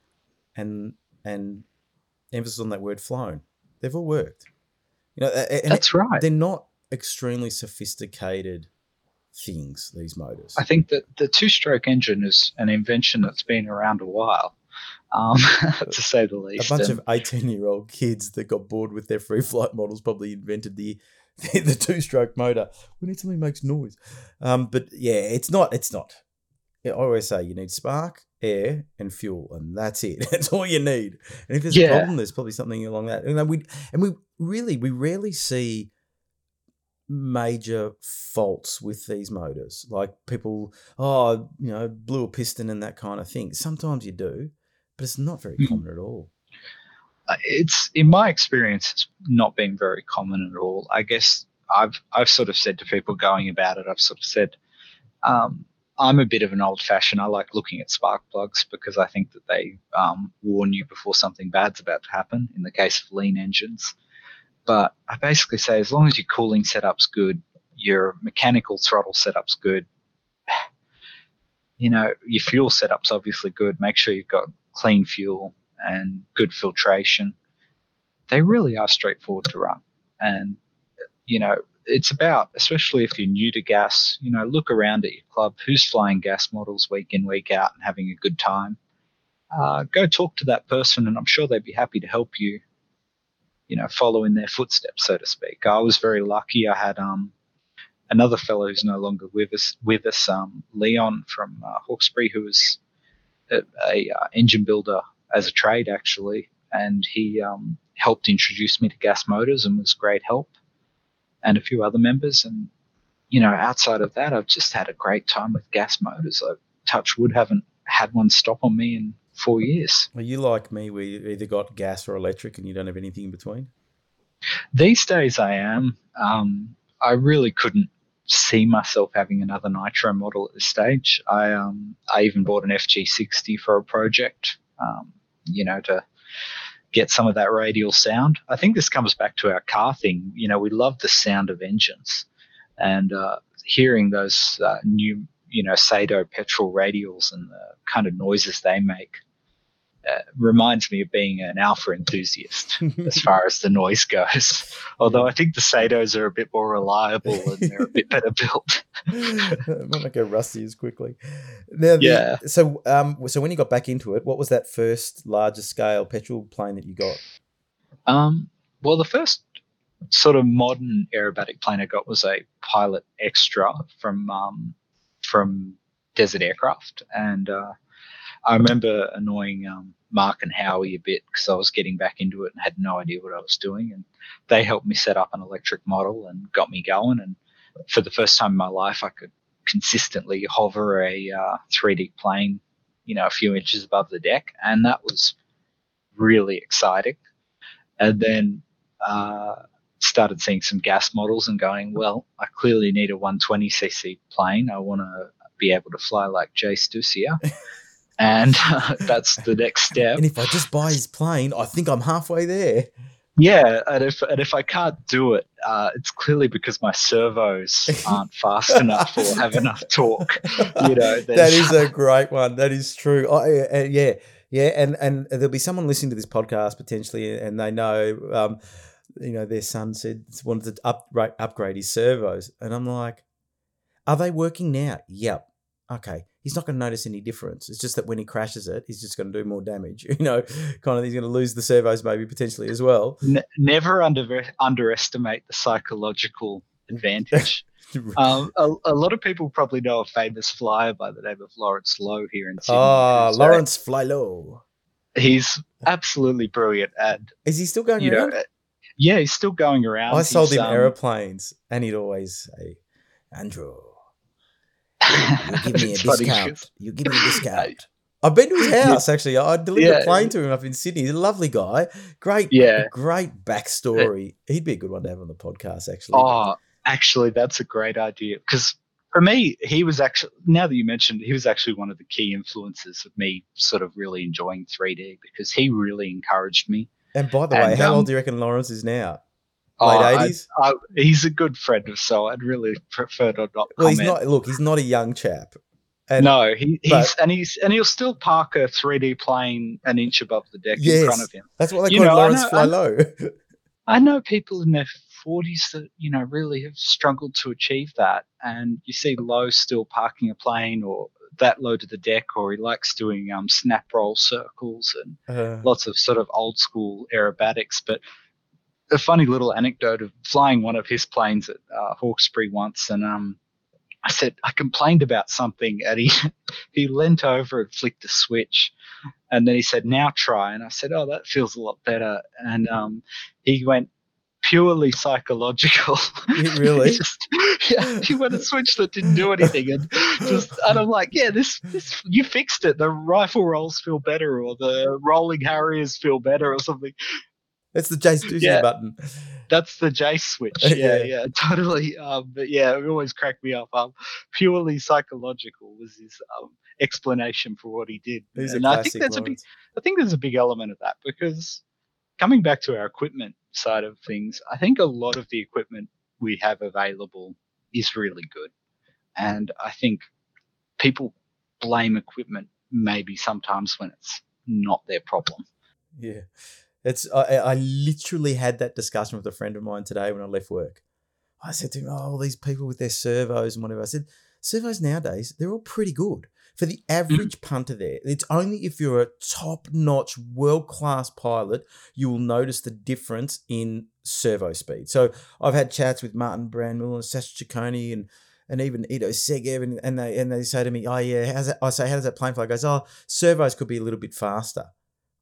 and and emphasis on that word flown. They've all worked. You know, that's right. They're not extremely sophisticated things. These motors. I think that the two-stroke engine is an invention that's been around a while um, to say the least. A bunch and, of 18 year old kids that got bored with their free flight models probably invented the the two stroke motor. We need something that makes noise. Um, but yeah, it's not. It's not. I always say you need spark, air, and fuel, and that's it. That's all you need. And if there's yeah. a problem, there's probably something along that. And we and we really we rarely see major faults with these motors. Like people, oh, you know, blew a piston and that kind of thing. Sometimes you do, but it's not very mm. common at all. Uh, it's in my experience, it's not been very common at all. I guess I've I've sort of said to people going about it, I've sort of said, um, I'm a bit of an old fashioned. I like looking at spark plugs because I think that they um, warn you before something bad's about to happen. In the case of lean engines, but I basically say as long as your cooling setup's good, your mechanical throttle setup's good, you know, your fuel setup's obviously good. Make sure you've got clean fuel and good filtration. They really are straightforward to run. And, you know, it's about, especially if you're new to gas, you know, look around at your club. Who's flying gas models week in, week out and having a good time? Uh, go talk to that person, and I'm sure they'd be happy to help you, you know, follow in their footsteps, so to speak. I was very lucky. I had um, another fellow who's no longer with us, with us um, Leon from uh, Hawkesbury, who was a, a uh, engine builder as a trade actually, and he um, helped introduce me to gas motors and was great help, and a few other members. And you know, outside of that, I've just had a great time with gas motors. I touch wood haven't had one stop on me in four years. Are you like me, where you either got gas or electric, and you don't have anything in between? These days, I am. Um, I really couldn't see myself having another nitro model at this stage. I um, I even bought an FG60 for a project. Um, you know, to get some of that radial sound. I think this comes back to our car thing. You know, we love the sound of engines, and uh, hearing those uh, new, you know, Saito petrol radials and the kind of noises they make uh, reminds me of being an Alfa enthusiast as far as the noise goes. Although I think the Saitos are a bit more reliable and they're a bit better built. might not go rusty as quickly. Now, the, yeah. So, um, so when you got back into it, what was that first larger scale petrol plane that you got? Um, well, the first sort of modern aerobatic plane I got was a Pilot Extra from um, from Desert Aircraft, and uh, I remember annoying um, Mark and Howie a bit because I was getting back into it and had no idea what I was doing. And they helped me set up an electric model and got me going. And for the first time in my life, I could consistently hover a uh, 3D plane, you know, a few inches above the deck. And that was really exciting. And then uh, started seeing some gas models and going, well, I clearly need a 120cc plane. I want to be able to fly like Jase Dussia. and uh, that's the next step. And if I just buy his plane, I think I'm halfway there. Yeah, and if and if I can't do it, uh, it's clearly because my servos aren't fast enough or have enough torque. You know, that is a great one. That is true. I, uh, yeah, yeah, and and there'll be someone listening to this podcast potentially, and they know, um, you know, their son said wanted to upgrade upgrade his servos, and I'm like, are they working now? Yep. Okay he's not going to notice any difference. It's just that when he crashes it, he's just going to do more damage. You know, kind of he's going to lose the servos maybe potentially as well. N- never under underestimate the psychological advantage. um, a, a, lot of people probably know a famous flyer by the name of Lawrence Loh here in Sydney. Ah, Lawrence Fly Low. He's absolutely brilliant. And is he still going around? Know, yeah, he's still going around. I sold he's, him um, aeroplanes, and he'd always say, "Andrew, you give me a discount. You give me a discount. I've been to his house actually. I delivered yeah. a plane to him up in Sydney. He's a lovely guy. Great, yeah, great backstory. He'd be a good one to have on the podcast. Actually, oh, actually, that's a great idea because for me, he was actually now that you mentioned, he was actually one of the key influences of me sort of really enjoying 3D because he really encouraged me. And by the and, way, how um, old do you reckon Lawrence is now? Late eighties. Oh, he's a good friend of so I'd really prefer to not. Well, he's not. Look, he's not a young chap. And, no, he, he's but, and he's and he'll still park a 3D plane an inch above the deck yes, in front of him. That's what they you call know, Lawrence know, Fly Low. I know people in their 40s that you know really have struggled to achieve that, and you see Low still parking a plane or that low to the deck, or he likes doing um, snap roll circles and uh, lots of sort of old school aerobatics. But a funny little anecdote of flying one of his planes at uh, Hawkesbury once, and um, I said I complained about something, and he he leant over and flicked a switch, and then he said, "Now try." And I said, "Oh, that feels a lot better." And um, he went purely psychological. Really? he just, yeah, he went a switch that didn't do anything, and just and I'm like, yeah, this this you fixed it. The rifle rolls feel better, or the rolling harriers feel better, or something. It's the Jase Dussia yeah, button. That's the Jase switch. Yeah, yeah, yeah, totally. Um, but yeah, it always cracked me up. Um, purely psychological was his um, explanation for what he did. And I think that's a big. I think there's a big element of that because coming back to our equipment side of things, I think a lot of the equipment we have available is really good, and I think people blame equipment maybe sometimes when it's not their problem. Yeah. It's I, I literally had that discussion with a friend of mine today when I left work. I said to him, "Oh, all these people with their servos and whatever." I said, "Servos nowadays, they're all pretty good for the average mm. punter. There, it's only if you're a top-notch, world-class pilot you will notice the difference in servo speed." So I've had chats with Martin Brandwell and Sasha Ciccone and and even Ido Segev, and, and they and they say to me, "Oh yeah, how's that?" I say, "How does that plane fly?" He goes, "Oh, servos could be a little bit faster."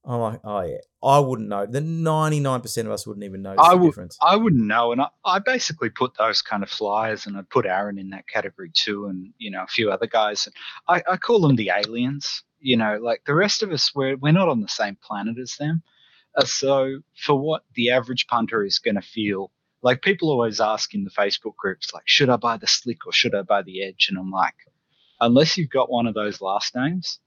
I'm like, oh yeah, I wouldn't know. The 99% of us wouldn't even know I the would, difference. I wouldn't know, and I, I basically put those kind of flyers, and I'd put Aaron in that category too, and you know a few other guys. I, I call them the aliens. You know, like the rest of us, we're we're not on the same planet as them. Uh, so for what the average punter is going to feel, like people always ask in the Facebook groups, like, should I buy the slick or should I buy the edge? And I'm like, unless you've got one of those last names,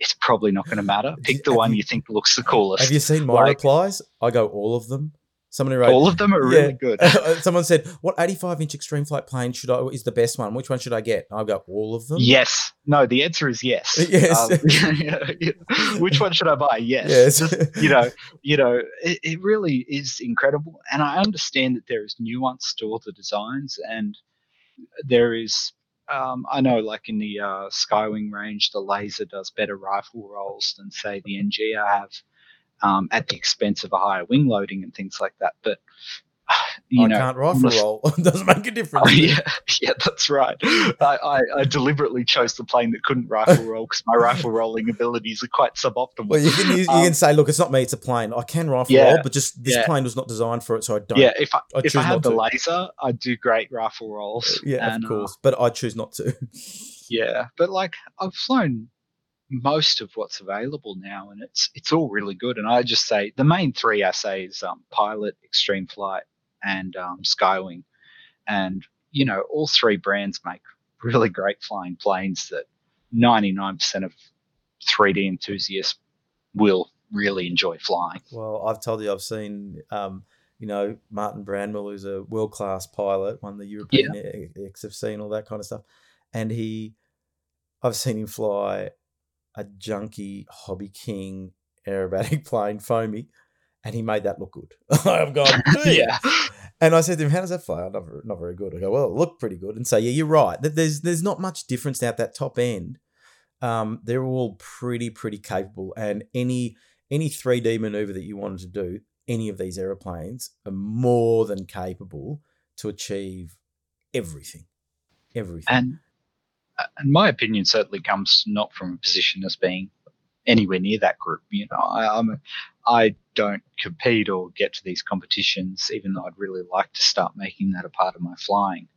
it's probably not going to matter. Pick the have one you, you, think looks the coolest. Have you seen my like, replies? I go all of them. Someone wrote all of them are yeah. really good. Someone said, "What 85 inch extreme flight plane should I is the best one? Which one should I get?" I go all of them. Yes. No. The answer is yes. Yes. Um, Which one should I buy? Yes. Yes. Just, you know. You know. It, it really is incredible, and I understand that there is nuance to all the designs, and there is um, I know, like in the uh, Skywing range, the laser does better rifle rolls than say the NG I have, um, at the expense of a higher wing loading and things like that. But you I know, can't rifle roll. it doesn't make a difference. Oh, yeah, yeah, that's right. I, I, I, deliberately chose the plane that couldn't rifle roll because my rifle rolling abilities are quite suboptimal. Well, you can use, you um, can say, look, it's not me, it's a plane. I can rifle yeah, roll, but just this yeah. plane was not designed for it, so I don't. Yeah, if I, I if I had the to. laser, I'd do great rifle rolls. Yeah, and, of uh, course, uh, but I choose not to. yeah, but like I've flown most of what's available now, and it's it's all really good. And I just say the main three I say is um, pilot, extreme flight, and um, Skywing. And, you know, all three brands make really great flying planes that 99% of 3D enthusiasts will really enjoy flying. Well, I've told you I've seen, um, you know, Martin Brandwell, who's a world class pilot, won the European yeah. XFC and all that kind of stuff, and he, I've seen him fly a junky Hobby King aerobatic plane, foamy, and he made that look good. I've gone, yeah. And I said to him, "How does that fly?" Not, not very good. I go, "Well, it looked pretty good." And so, yeah, you're right. There's there's not much difference out that top end. Um, they're all pretty pretty capable, and any any 3D maneuver that you wanted to do, any of these aeroplanes are more than capable to achieve everything, everything. And, uh, and my opinion certainly comes not from a position as being anywhere near that group. You know, I, I'm a, I don't compete or get to these competitions, even though I'd really like to start making that a part of my flying.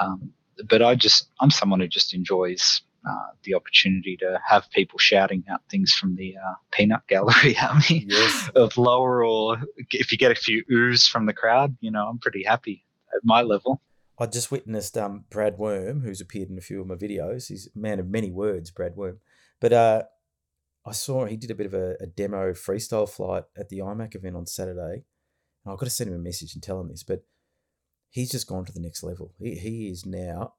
Um, but I just I'm someone who just enjoys uh, the opportunity to have people shouting out things from the uh, peanut gallery at me yes. of lower or if you get a few oohs from the crowd, you know, I'm pretty happy at my level. I just witnessed um, Brad Worm, who's appeared in a few of my videos. He's a man of many words, Brad Worm. But uh, I saw he did a bit of a, a, demo freestyle flight at the IMAC event on Saturday. And I've got to send him a message and tell him this, but he's just gone to the next level. He, he is now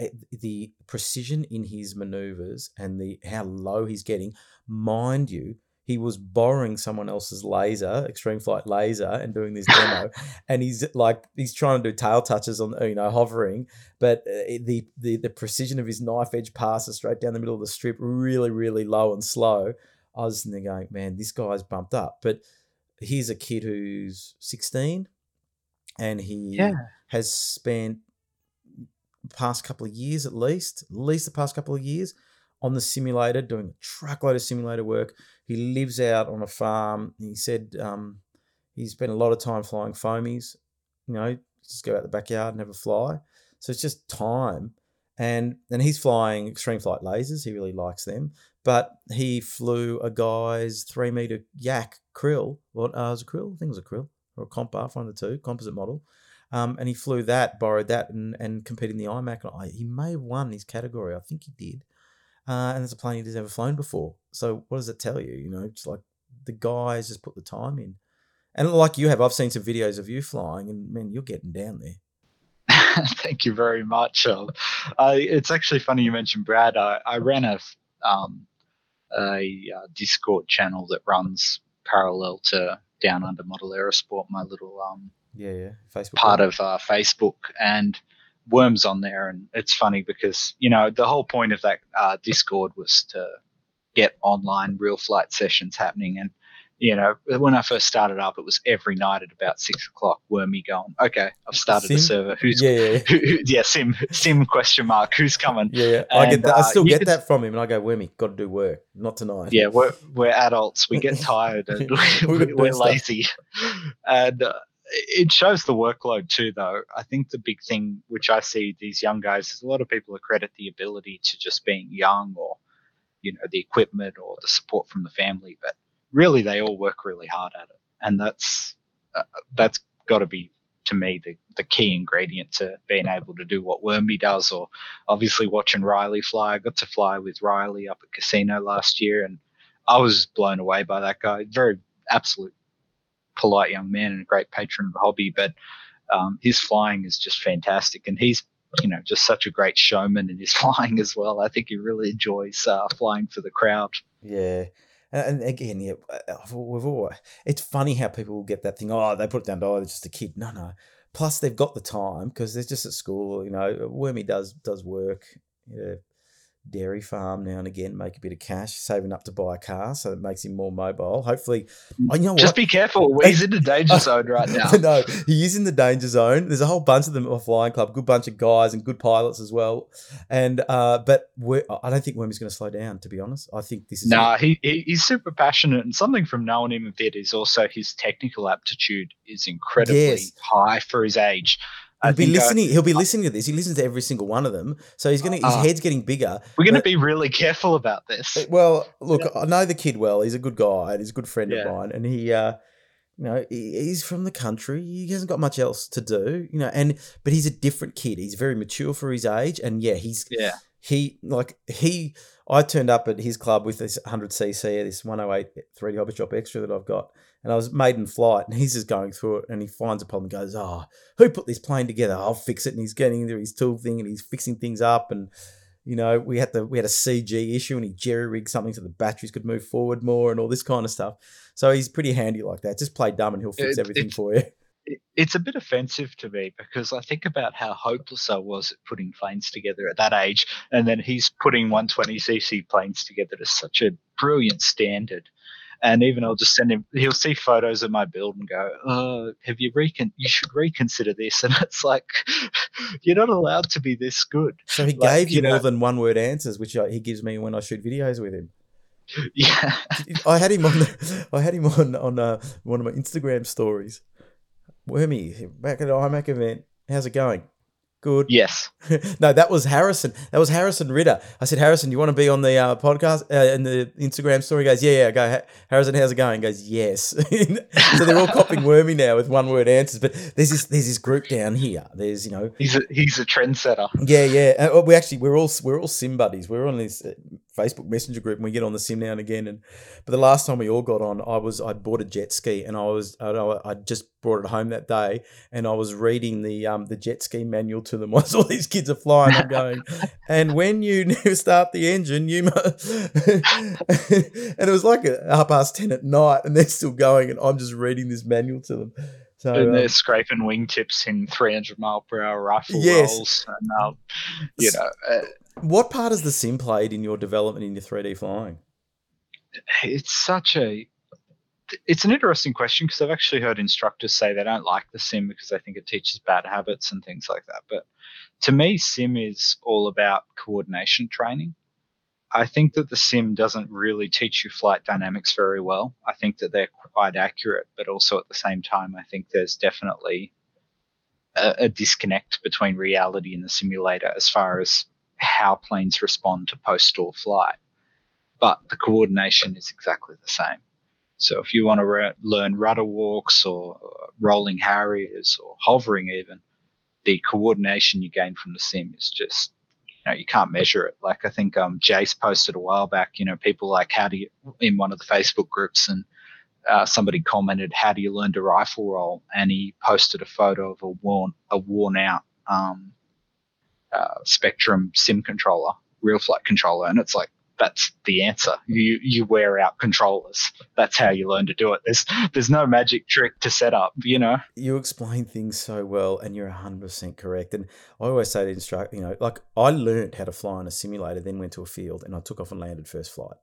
eh, the precision in his maneuvers and the how low he's getting, mind you, he was borrowing someone else's laser, extreme flight laser, and doing this demo. and he's like, he's trying to do tail touches on, you know, hovering, but uh, the the the precision of his knife edge passes straight down the middle of the strip, really, really low and slow. I was sitting there going, man, this guy's bumped up. But here's a kid who's 16, and he yeah. has spent past couple of years at least, at least the past couple of years on the simulator, doing a truckload of simulator work. He lives out on a farm. He said um, he spent a lot of time flying foamies. You know, just go out the backyard and have a fly. So it's just time. And and he's flying extreme flight lasers. He really likes them. But he flew a guy's three meter yak krill. What uh, was a krill? I think it was a krill or a compa, one of the two, composite model. Um, and he flew that, borrowed that, and, and competed in the IMAC. He may have won his category. I think he did. Uh, and it's a plane he's never flown before. So what does it tell you? You know, it's like the guys just put the time in. And like you have, I've seen some videos of you flying, and man, you're getting down there. Thank you very much. Uh, it's actually funny you mentioned Brad. I, I ran a um, a uh, Discord channel that runs parallel to Down Under Model Aerosport, my little um, yeah, yeah, Facebook part of uh, Facebook, and Worms on there, and it's funny because you know the whole point of that uh, Discord was to get online real flight sessions happening, and you know when I first started up, it was every night at about six o'clock. Wormy going, okay, I've started sim? a server. Who's yeah, yeah, who, who, yeah, sim sim question mark. Who's coming? Yeah, yeah. I get that. I uh, still get could, that from him, and I go, Wormy, got to do work, not tonight. Yeah, we're we're adults. We get tired and we're, we're lazy, and. Uh, it shows the workload too, though. I think the big thing which I see these young guys is a lot of people accredit the ability to just being young or, you know, the equipment or the support from the family, but really they all work really hard at it, and that's uh, that's got to be to me the, the key ingredient to being able to do what Wormy does, or obviously watching Riley fly. I got to fly with Riley up at Casino last year, and I was blown away by that guy. Very absolute polite young man and a great patron of the hobby, but um, his flying is just fantastic, and he's you know just such a great showman in his flying as well. I think he really enjoys uh, flying for the crowd. Yeah. And again, yeah, uh, we've all. It's funny how people get that thing. Oh, they put it down. To oh, they're just a kid. No, no. Plus, they've got the time because they're just at school. You know, Wormy does does work. Yeah, dairy farm now and again, make a bit of cash, saving up to buy a car, so it makes him more mobile. Hopefully, oh, you know just what? be careful. He's in the danger zone right now. no, he is in the danger zone. There's a whole bunch of them at Flying Club, good bunch of guys and good pilots as well. And uh, but I don't think Wormy's going to slow down. To be honest, I think this is. Nah, he, he's super passionate, and something from knowing him a bit is also his technical aptitude is incredibly yes. high for his age. He'll be listening. I, he'll be listening to this. He listens to every single one of them. So he's gonna. His uh, head's getting bigger. We're gonna be really careful about this. Uh, well, look, yeah. I know the kid well. He's a good guy. He's a good friend yeah. of mine, and he, uh, you know, he's from the country. He hasn't got much else to do, you know. And but he's a different kid. He's very mature for his age, and yeah, he's yeah. He like he. I turned up at his club with this 100cc, this 108 3D Hobby Shop Extra that I've got, and I was maiden flight, and he's just going through it, and he finds a problem, and goes, "Oh, who put this plane together? I'll fix it." And he's getting into his tool thing, and he's fixing things up, and you know, we had the we had a CG issue, and he jerry rigged something so the batteries could move forward more, and all this kind of stuff. So he's pretty handy like that. Just play dumb, and he'll fix It- everything it- for you. it- it's a bit offensive to me because I think about how hopeless I was at putting planes together at that age, and then he's putting 120cc planes together to such a brilliant standard. And even I'll just send him. He'll see photos of my build and go, "Oh, have you recon? You should reconsider this." And it's like, you're not allowed to be this good. So he Like, gave you you more than one word answers, which I, he gives me when I shoot videos with him. Yeah, I had him on. The, I had him on on uh, one of my Instagram stories. Wormy back at the IMAC event. How's it going? Good. yes. no, that was Harrison. That was Harrison Ritter. I said, Harrison, you want to be on the uh, podcast uh, in the Instagram story? He goes, yeah, yeah. I go, Harrison, how's it going? He goes, yes. so they're all copying Wormy now with one word answers. But there's this there's this group down here. There's you know He's a he's a trendsetter. yeah, yeah. Uh, we actually we're all we're all sim buddies. We're on this uh, Facebook Messenger group, and we get on the sim now and again. And but the last time we all got on, I was I bought a jet ski, and I was I, I just brought it home that day, and I was reading the um the jet ski manual to them whilst all these kids are flying. I'm going, and when you start the engine, you must. and it was like a half past ten at night, and they're still going, and I'm just reading this manual to them. So and um, they're scraping wingtips in 300 mile per hour rifle Yes. rolls, and um, you know, uh, what part has the sim played in your development in your 3D flying? it's such a it's an interesting question because I've actually heard instructors say they don't like the sim because they think it teaches bad habits and things like that. But to me, sim is all about coordination training. I think that the sim doesn't really teach you flight dynamics very well. I think that they're quite accurate, but also at the same time, I think there's definitely a, a disconnect between reality and the simulator as far as how planes respond to post stall flight. But the coordination is exactly the same. So if you want to re- learn rudder walks or rolling harriers or hovering even, the coordination you gain from the sim is just you know you can't measure it. Like I think um, Jase posted a while back, you know, people like how do you in one of the Facebook groups and uh, somebody commented how do you learn to rifle roll and he posted a photo of a worn a worn out um, uh, Spektrum sim controller, real flight controller, and it's like that's the answer. You you wear out controllers. That's how you learn to do it. There's there's no magic trick to set up. You know. you explain things so well and you're 100% correct and i always say to instruct you know like i learned how to fly on a simulator then went to a field and i took off and landed first flight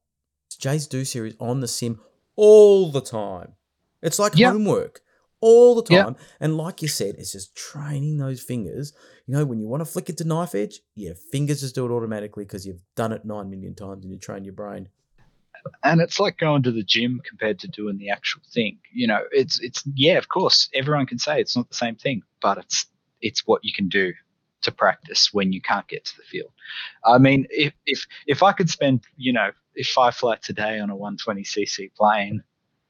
jay's do series on the sim all the time it's like Yeah. homework all the Yeah. time and like you said it's just training those fingers you know when you want to flick it to knife edge your fingers just do it automatically because you've done it 9 million times and you train your brain and it's like going to the gym compared to doing the actual thing. You know, it's it's yeah, of course, everyone can say it's not the same thing, but it's it's what you can do to practice when you can't get to the field. I mean, if if if I could spend, you know, if five flights a day on a 120cc plane,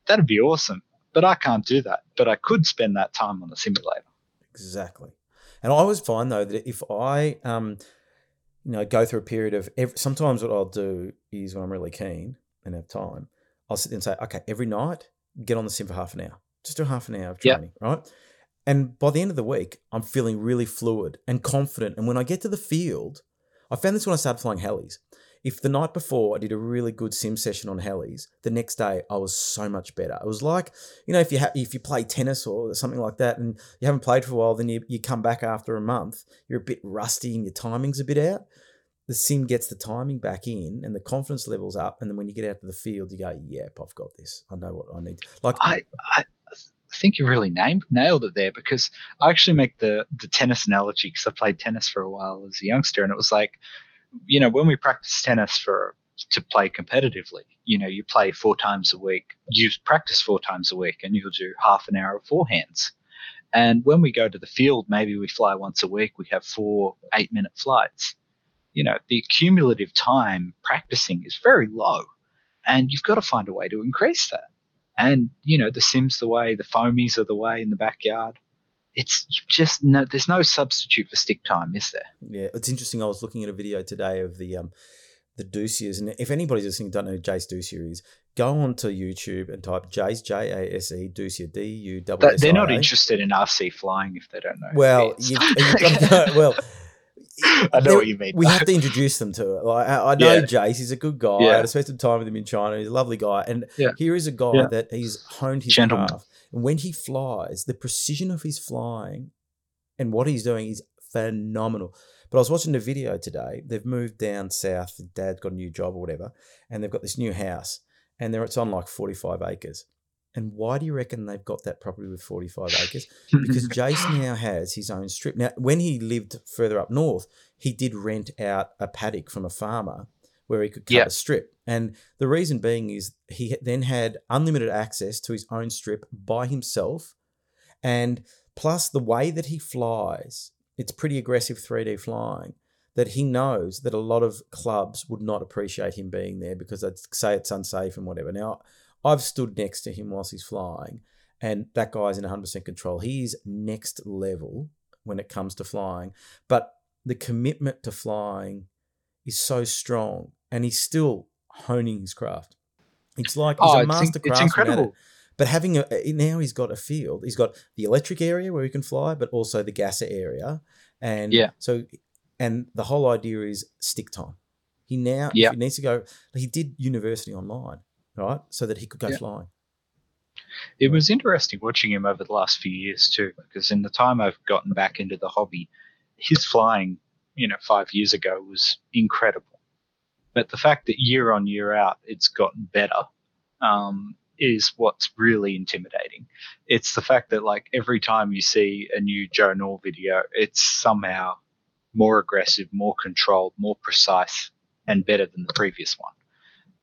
that'd be awesome. But I can't do that. But I could spend that time on the simulator. Exactly. And I always find though that if I, um, you know, go through a period of ev sometimes what I'll do is when I'm really keen and have time, I'll sit there and say, okay, every night get on the sim for half an hour, just do half an hour of training, right? And by the end of the week, I'm feeling really fluid and confident. And when I get to the field, I found this when I started flying helis. If the night before I did a really good sim session on helis, the next day I was so much better. It was like, you know, if you ha- if you play tennis or something like that, and you haven't played for a while, then you, you come back after a month, you're a bit rusty and your timing's a bit out. The sim gets the timing back in and the confidence levels up, and then when you get out to the field, you go, "Yep, I've got this. I know what I need." Like, I, I I think you really named nailed it there because I actually make the the tennis analogy because I played tennis for a while as a youngster, and it was like, you know, when we practice tennis for to play competitively, you know, you play four times a week, you practice four times a week, and you'll do half an hour of forehands. And when we go to the field, maybe we fly once a week. We have four eight minute flights. You know, the cumulative time practicing is very low, and you've got to find a way to increase that. And you know, the Sims the way, the foamies are the way in the backyard. It's just no. There's no substitute for stick time, is there? Yeah, it's interesting. I was looking at a video today of the um, the Dussias, and if anybody's listening don't know who Jase Dussia is, go onto YouTube and type Jase J A S E Dussia D U W. They're not interested in RC flying if they don't know. Well, you, well. I know what you mean. We have to introduce them to it. Like, I, I know Yeah. Jase; he's a good guy. Yeah. I spent some time with him in China. He's a lovely guy, and Yeah. here is a guy Yeah. that he's honed his Gentleman. craft. And when he flies, the precision of his flying and what he's doing is phenomenal. But I was watching the video today. They've moved down south. Dad's got a new job or whatever, and they've got this new house, and there it's on like forty-five acres. And why do you reckon they've got that property with forty-five acres? because Jason now has his own strip. Now, when he lived further up north, he did rent out a paddock from a farmer where he could cut Yeah. a strip. And the reason being is he then had unlimited access to his own strip by himself. And plus, the way that he flies, it's pretty aggressive 3D flying. That he knows that a lot of clubs would not appreciate him being there because they'd say it's unsafe and whatever. Now, I've stood next to him whilst he's flying, and that guy's in 100% control. He is next level when it comes to flying, but the commitment to flying is so strong, and he's still honing his craft. It's like he's oh, a master it's craftsman. at it. incredible. But having a eh, now he's got a field. He's got the electric area where he can fly, but also the gasser area, and Yeah. So, and the whole idea is stick time. He now Yeah. he needs to go. He did university online, right, so that he could go Yeah. flying. It was interesting watching him over the last few years too, because in the time I've gotten back into the hobby, his flying, you know, five years ago was incredible. But the fact that year on year out it's gotten better um, is what's really intimidating. It's the fact that like every time you see a new Joe Nall video, it's somehow more aggressive, more controlled, more precise, and better than the previous one.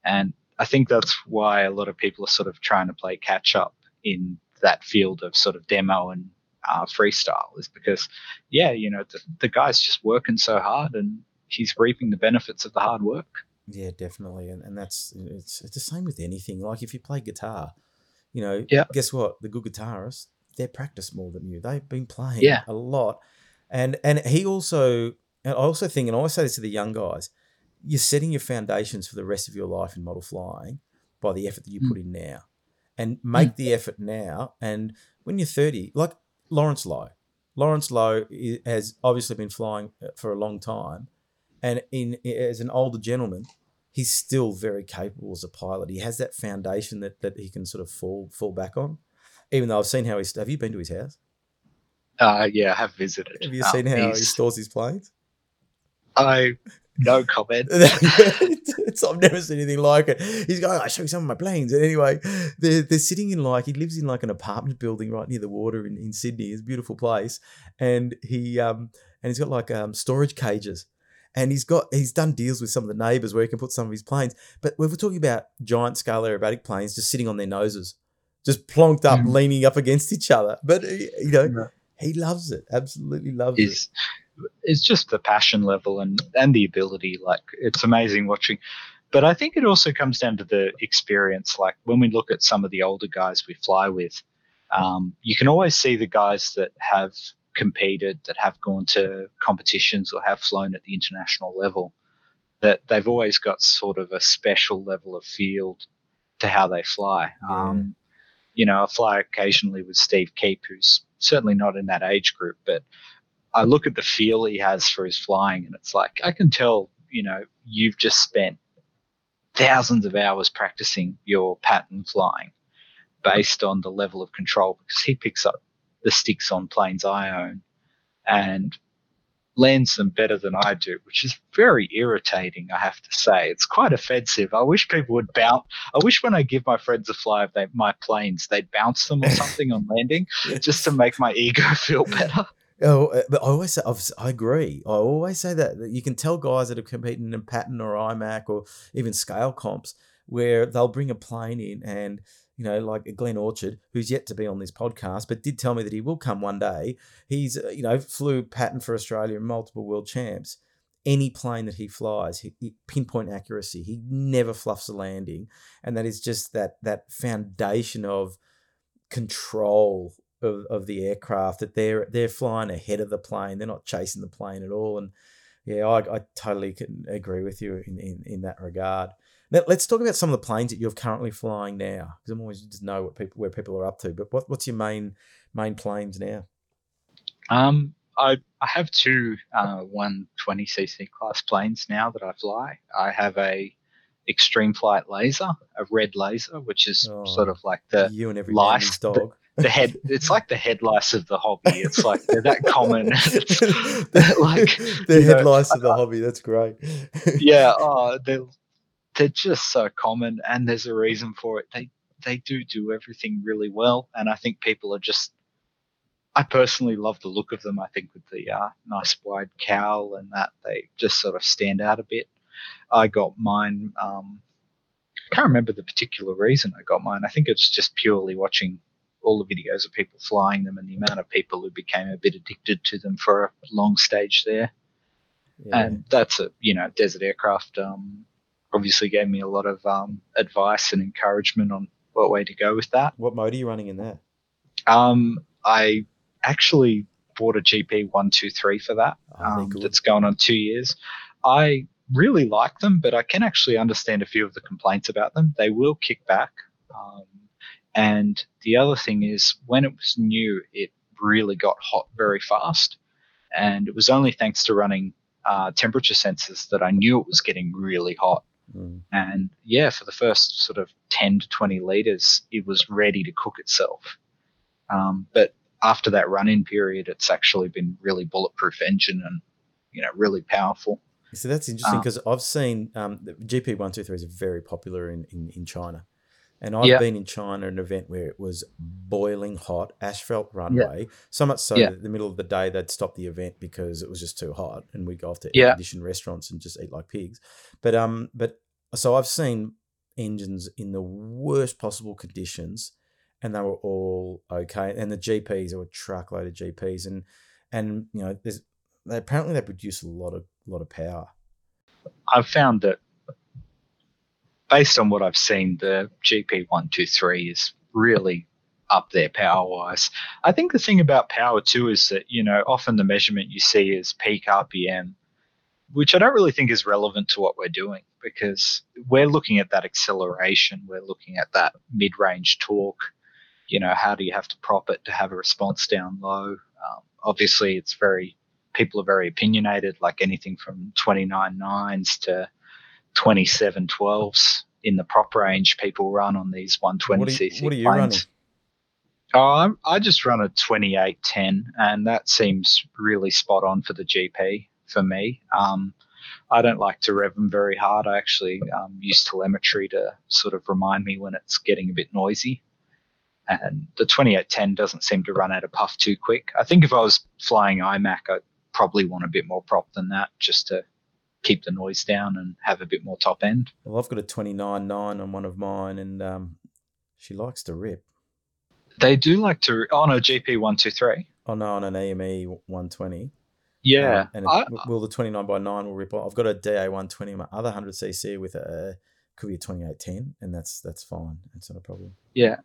And I think that's why a lot of people are sort of trying to play catch up in that field of sort of demo and uh, freestyle, is because, yeah, you know, the, the guy's just working so hard and he's reaping the benefits of the hard work. Yeah, definitely, and and that's it's it's the same with anything. Like if you play guitar, you know, Yeah. guess what? The good guitarists they practice more than you. They've been playing Yeah. a lot, and and he also, and I also think, and I always say this to the young guys, you're setting your foundations for the rest of your life in model flying by the effort that you Mm. put in now, and make the effort now. And when you're 30, like Lawrence Lowe, Lawrence Lowe has obviously been flying uh, for a long time, and in as an older gentleman, he's still very capable as a pilot. He has that foundation that that he can sort of fall fall back on. Even though I've seen how he's, have you been to his house? Uh, yeah, I have visited. Have you Um, seen how he stores his planes? I no comment. it's, I've never seen anything like it. He's going, I'll show you some of my planes. And anyway, they're, they're sitting in like, he lives in like an apartment building right near the water in, in Sydney. It's a beautiful place. And he, um, and he's got like um, storage cages. And he's got, he's done deals with some of the neighbors where he can put some of his planes. But we're talking about giant scale aerobatic planes just sitting on their noses, just plonked up, Mhm. leaning up against each other. But, uh, you know, Yeah. he loves it. Absolutely loves it. It's just the passion level and and the ability like it's amazing watching. But i think it also comes down to the experience. Like when we look at some of the older guys we fly with um, you can always see the guys that have competed that have gone to competitions or have flown at the international level that they've always got sort of a special level of field to how they fly. Yeah. um, you know i fly occasionally with steve keep who's certainly not in that age group but I look at the feel he has for his flying, and it's like I can tell, you know, you've just spent thousands of hours practicing your pattern flying based on the level of control because he picks up the sticks on planes I own and lands them better than I do, which is very irritating, I have to say. It's quite offensive. I wish people would bounce. I wish when I give my friends a fly of they, my planes, they'd bounce them or something on landing just to make my ego feel better. Oh, uh, but I always say I've, I agree. I always say that, that you can tell guys that are competing in pattern or IMAC or even scale comps where they'll bring a plane in and you know like Glenn Orchard, who's yet to be on this podcast, but did tell me that he will come one day. He's uh, you know flew pattern for Australia and multiple world champs. Any plane that he flies, he, he- pinpoint accuracy. He never fluffs a landing, and that is just that that foundation of control of, of the aircraft that they're they're flying ahead of the plane. They're not chasing the plane at all. And Yeah, I, I totally can agree with you in, in, in that regard. Now, let's talk about some of the planes that you're currently flying now, because I'm always just know what people where people are up to. But what, what's your main main planes now? Um, I I have two uh, 120cc class planes now that I fly. I have a Extreme Flight Laser, a red laser, which is Oh, sort of like the you and every lice, dog. the head. It's like the head lice of the hobby. It's like they're that common. It's, the, like, the you know, head lice of the hobby. That's great. yeah, oh, they're they're just so common, and there's a reason for it. They they do do everything really well, and I think people are just. I personally love the look of them. I think with the uh, nice wide cowl and that, they just sort of stand out a bit. I got mine. Um, I can't remember the particular reason I got mine. I think it's just purely watching all the videos of people flying them and the amount of people who became a bit addicted to them for a long stage there. Yeah. and that's a you know desert aircraft um, obviously gave me a lot of um, advice and encouragement on what way to go with that. What mode are you running in there? um, i actually bought a gp 123 for that Oh, um, that's going on two years. I really like them but i can actually understand a few of the complaints about them. They will kick back um, and the other thing is when it was new it really got hot very fast and it was only thanks to running uh, temperature sensors that I knew it was getting really hot. Mm. And yeah, for the first sort of 10 to 20 liters, it was ready to cook itself. Um, but after that run in period, it's actually been really bulletproof engine and, you know, really powerful. So that's interesting Uh, because I've seen um, GP one two three is very popular in, in, in China, and I've Yeah. been in China at an event where it was boiling hot asphalt runway, so much so Yeah. that in the middle of the day they'd stop the event because it was just too hot, and we'd go off to Yeah. air conditioned restaurants and just eat like pigs. But um, but so I've seen engines in the worst possible conditions, and they were all okay. And the GPs, there were a truckload of GPs, and and you know, there's they apparently they produce a lot of lot of power. I've found that based on what I've seen, the GP123 is really up there power wise. I think the thing about power too is that, you know, often the measurement you see is peak RPM, which I don't really think is relevant to what we're doing because we're looking at that acceleration, we're looking at that mid range torque. You know, how do you have to prop it to have a response down low? Um, obviously, it's very people are very opinionated, like anything from 29 nines to 27 12s in the prop range people run on these 120 What are you- what are you running? Oh, I'm, I just run a 2810, and that seems really spot on for the GP for me. Um, I don't like to rev them very hard. I actually um, use telemetry to sort of remind me when it's getting a bit noisy. And the 2810 doesn't seem to run out of puff too quick. I think if I was flying IMAC, I'd probably want a bit more prop than that just to keep the noise down and have a bit more top end. Well, I've got a 29.9 on one of mine, and um, she likes to rip. They do like to on a GP 123. Oh no, on an AME 120. Yeah, Um, and I, will the 29 by 9 will rip off. I've got a DA 120 on my other 100cc with a could be a 2810, and that's that's fine. It's not a problem. Yeah.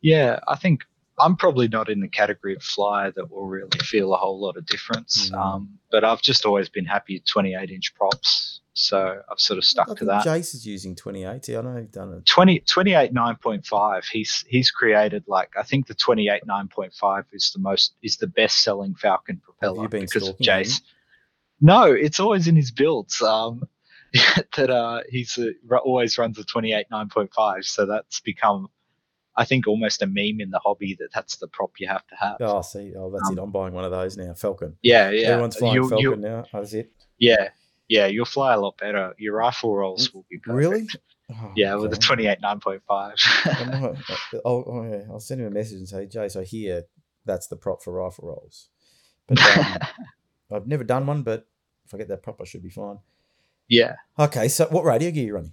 Yeah, I think I'm probably not in the category of flyer that will really feel a whole lot of difference. No. Um, but I've just always been happy with 28 inch props. So I've sort of I stuck to think that. Jase is using 28. See, I know you've done it. 20, 28 9.5 he's he's created like i think the 28 9.5 is the most is the best selling falcon propeller because of stalking him? Jase no it's always in his builds um that uh he's uh, always runs a 28 9.5 so that's become i think almost a meme in the hobby that that's the prop you have to have Oh, see, oh, that's Um, it. I'm buying one of those now. Falcon. yeah yeah Everyone's flying You'll- Falcon you'll- now. Oh, that's it. yeah yeah you'll fly a lot better your rifle rolls will be perfect. Really? Oh, yeah with a okay. 28 9.5 might- I'll, oh, yeah, I'll send him a message and say, Jase, I hear that's the prop for rifle rolls. But um, I've never done one, but if I get that prop, I should be fine. yeah Okay, so what radio gear are you running?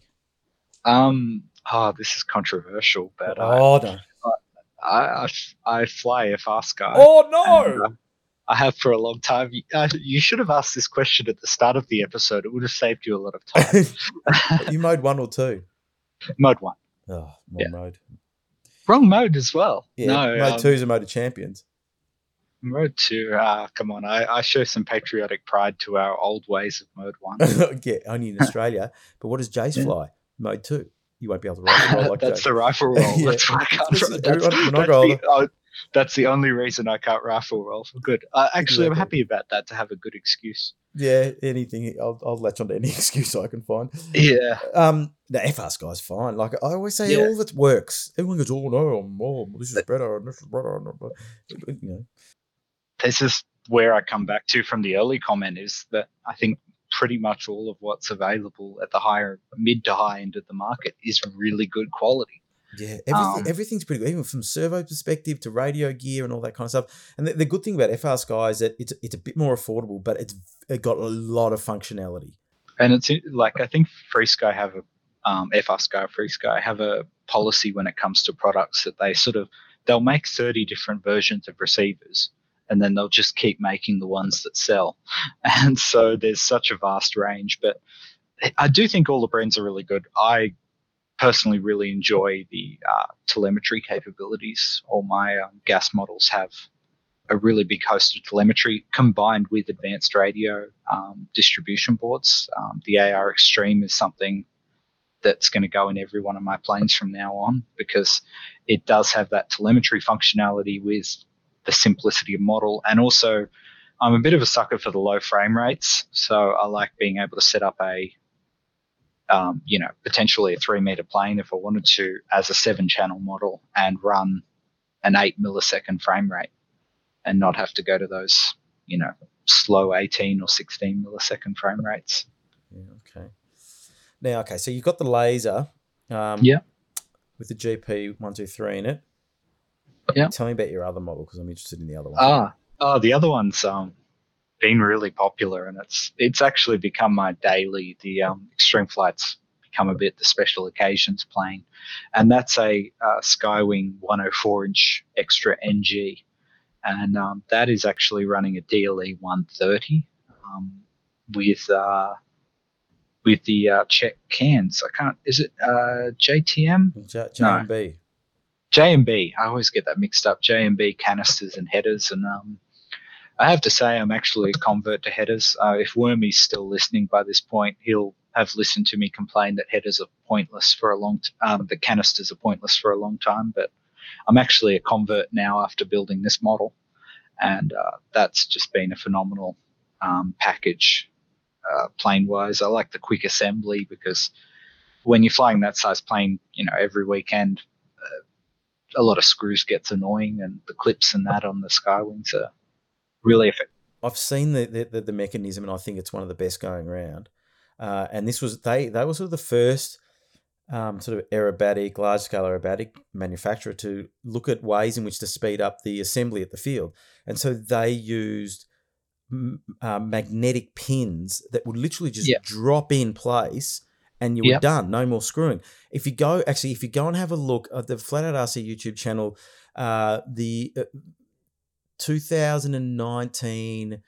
Um, oh, this is controversial, but I, oh no! I, I, I fly a FrSky. Oh and, no! uh, I have for a long time. You- Uh, you should have asked this question at the start of the episode. It would have saved you a lot of time. you mode one or two? mode one, Oh, wrong Yeah. mode. wrong mode as well. Yeah, no, mode um, two is a mode of champions. Mode two, ah, come on! I, I show some patriotic pride to our old ways of mode one. yeah, only in Australia. but what does Jase yeah. fly? Mode two. You won't be able to rifle roll like That's the rifle roll. yeah. That's why I can't. That's, that's, the, oh, that's the only reason I can't rifle roll. Good. Uh, actually, exactly. I'm happy about that to have a good excuse. Yeah, anything. I'll, I'll latch onto any excuse I can find. Yeah. Um, the FrSky's fine. Like I always say, yeah. all that works. Everyone goes, "Oh no, oh, this is better, and this is better." You know. This is where I come back to from the early comment is that I think pretty much all of what's available at the higher mid to high end of the market is really good quality. Yeah, everything, um, everything's pretty good, even from servo perspective to radio gear and all that kind of stuff. And the, the good thing about FrSky is that it's it's a bit more affordable, but it's it got a lot of functionality. And it's like I think FrSky have a um, FR Sky, FrSky have a policy when it comes to products that they sort of they'll make thirty different versions of receivers, and then they'll just keep making the ones that sell. And so there's such a vast range, but I do think all the brands are really good. I personally really enjoy the uh, telemetry capabilities. All my um, gas models have a really big host of telemetry combined with advanced radio um, distribution boards. Um, the AR Extreme is something that's going to go in every one of my planes from now on because it does have that telemetry functionality with the simplicity of model. And also, I'm a bit of a sucker for the low frame rates. So I like being able to set up a um, you know, potentially a three meter plane if I wanted to as a seven channel model and run an eight millisecond frame rate and not have to go to those, you know, slow 18 or 16 millisecond frame rates. Yeah, okay. Now, okay, so you've got the laser. Um, yeah. With the GP one two three in it. Yeah. Tell me about your other model because I'm interested in the other one. Ah, oh, the other one's um, been really popular, and it's it's actually become my daily. The um, extreme flights become a bit the special occasions plane, and that's a uh, Skywing 104 inch extra NG, and um, that is actually running a DLE 130 um, with uh, with the uh, Czech cans. I can't. Is it uh, JTM? J- JMB. No. JMB. I always get that mixed up. JMB canisters and headers, and um, I have to say, I'm actually a convert to headers. Uh, if Wormy's still listening by this point, he'll have listened to me complain that headers are pointless for a long, t- um, the canisters are pointless for a long time. But I'm actually a convert now after building this model, and uh, that's just been a phenomenal um, package. Uh, plane wise, I like the quick assembly because when you're flying that size plane, you know every weekend, a lot of screws gets annoying, and the clips and that on the Skywings are really effective. I've seen the, the, the mechanism, and I think it's one of the best going around. Uh, and this was they they were sort of the first um, sort of aerobatic, large scale aerobatic manufacturer to look at ways in which to speed up the assembly at the field. And so they used uh, magnetic pins that would literally just yep. drop in place and you were yep. done. No more screwing. If you go, actually, if you go and have a look at the Flat Out RC YouTube channel, uh, the uh, 2019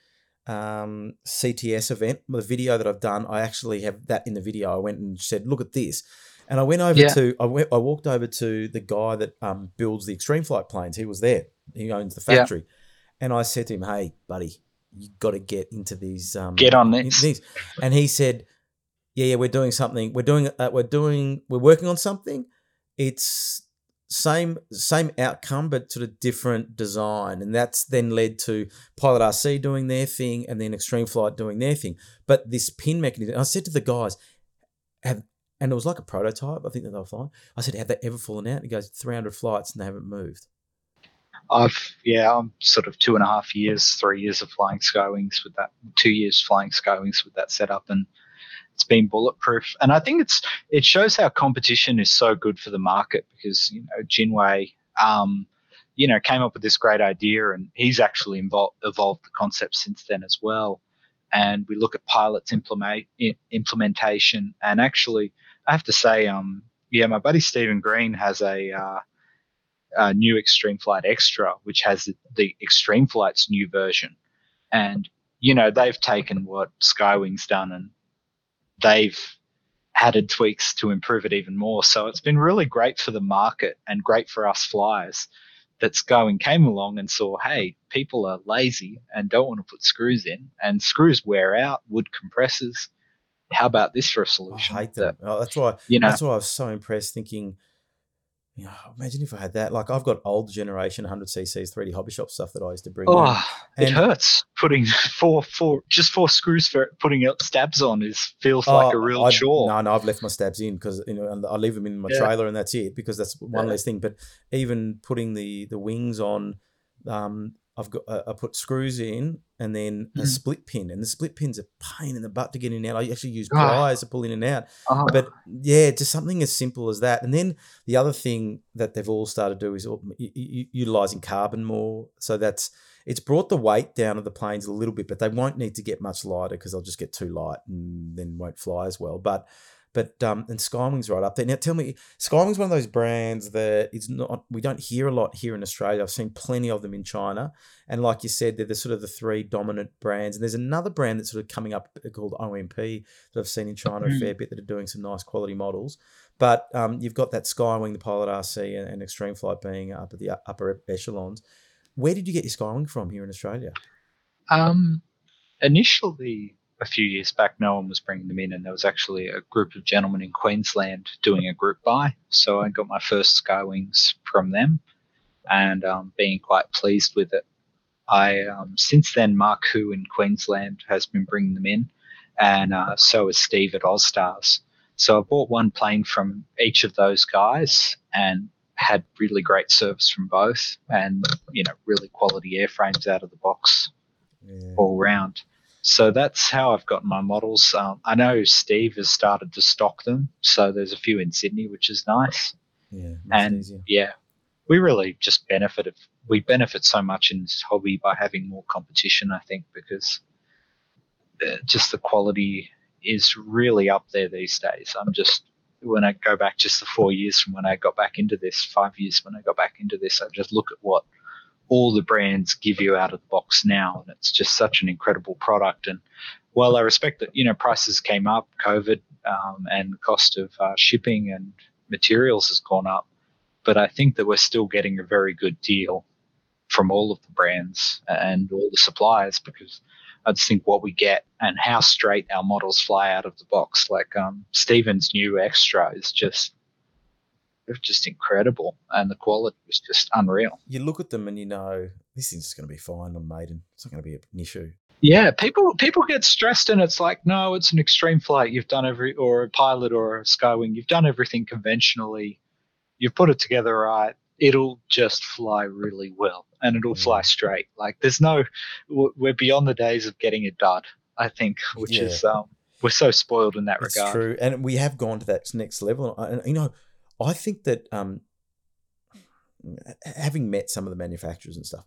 um, CTS event, the video that I've done, I actually have that in the video. I went and said, "Look at this," and I went over yeah. to I went I walked over to the guy that um, builds the extreme flight planes. He was there. He owns the factory, yeah. and I said to him, "Hey, buddy, you got to get into these. Um, get on this. These. And he said, "Yeah, yeah, we're doing something. We're doing. Uh, we're doing. We're working on something. It's same same outcome but sort of different design and that's then led to pilot rc doing their thing and then extreme flight doing their thing but this pin mechanism i said to the guys have and it was like a prototype i think that they were flying i said have they ever fallen out and he goes 300 flights and they haven't moved i've yeah i'm sort of two and a half years three years of flying skywings with that two years flying skywings with that setup and it's been bulletproof. And I think it's it shows how competition is so good for the market because you know Jinwei, um, you know, came up with this great idea, and he's actually involved, evolved the concept since then as well. And we look at pilots implement implementation, and actually, I have to say, um, yeah, my buddy Stephen Green has a, uh, a new Extreme Flight Extra, which has the, the Extreme Flight's new version, and you know they've taken what Skywing's done and they've added tweaks to improve it even more. So it's been really great for the market and great for us flyers that's going came along and saw, hey, people are lazy and don't want to put screws in, and screws wear out, wood compresses. How about this for a solution? I hate them. that- Oh, that's why. you know, That's why I was so impressed. Thinking, you know, imagine if I had that. Like I've got old generation 100 cc's 3D hobby shop stuff that I used to bring. in. oh, it And- hurts putting four, four, just four screws for putting up stabs on is feels like a Oh, real I- chore. No, no, I've left my stabs in because you know and I leave them in my Yeah. trailer and that's it because that's one Yeah. less thing. But even putting the the wings on, um, I've got uh, I put screws in and then a Mhm. split pin, and the split pin's a pain in the butt to get in and out. I actually use pliers to pull in and out. Oh, But yeah, just something as simple as that. And then the other thing that they've all started to do is u- utilizing carbon more. So that's it's brought the weight down of the planes a little bit, but they won't need to get much lighter because they'll just get too light and then won't fly as well. But but um, and Skywing's right up there. Now tell me, Skywing's one of those brands that is not we don't hear a lot here in Australia. I've seen plenty of them in China, and like you said, they're the sort of the three dominant brands. And there's another brand that's sort of coming up called OMP that I've seen in China a Mm. fair bit that are doing some nice quality models. But um, you've got that Skywing, the Pilot RC, and, and Extreme Flight being up at the upper echelons. Where did you get your Skywing from here in Australia? Um, initially, a few years back, no one was bringing them in, and there was actually a group of gentlemen in Queensland doing a group buy. So I got my first Skywings from them, and um, being quite pleased with it. I um, since then, Mark Hu in Queensland has been bringing them in, and uh, so is Steve at Ozstars. So I bought one plane from each of those guys, and had really great service from both, and you know, really quality airframes out of the box Yeah. all round. So that's how I've gotten my models. Um, I know Steve has started to stock them, so there's a few in Sydney, which is nice. Yeah, And easier. yeah, we really just benefited. We benefit so much in this hobby by having more competition. I think because uh, just the quality is really up there these days. I'm just when I go back just the four years from when I got back into this, five years when I got back into this, I just look at what all the brands give you out of the box now, and it's just such an incredible product. And while I respect that, you know, prices came up, COVID, um, and the cost of uh, shipping and materials has gone up, but I think that we're still getting a very good deal from all of the brands and all the suppliers because I just think what we get and how straight our models fly out of the box. Like um, Steven's new extra is just it's just incredible, and the quality was just unreal. You look at them and you know this thing's just going to be fine on maiden. It's not going to be an issue. Yeah, people people get stressed, and it's like, no, it's an extreme flight. You've done every, or a pilot or a skywing. You've done everything conventionally. You've put it together right. It'll just fly really well, and it'll Yeah. fly straight. Like there's no, we're beyond the days of getting a dud. I think, which Yeah. is um, we're so spoiled in that It's regard. true, and we have gone to that next level. And you know, I think that um, having met some of the manufacturers and stuff,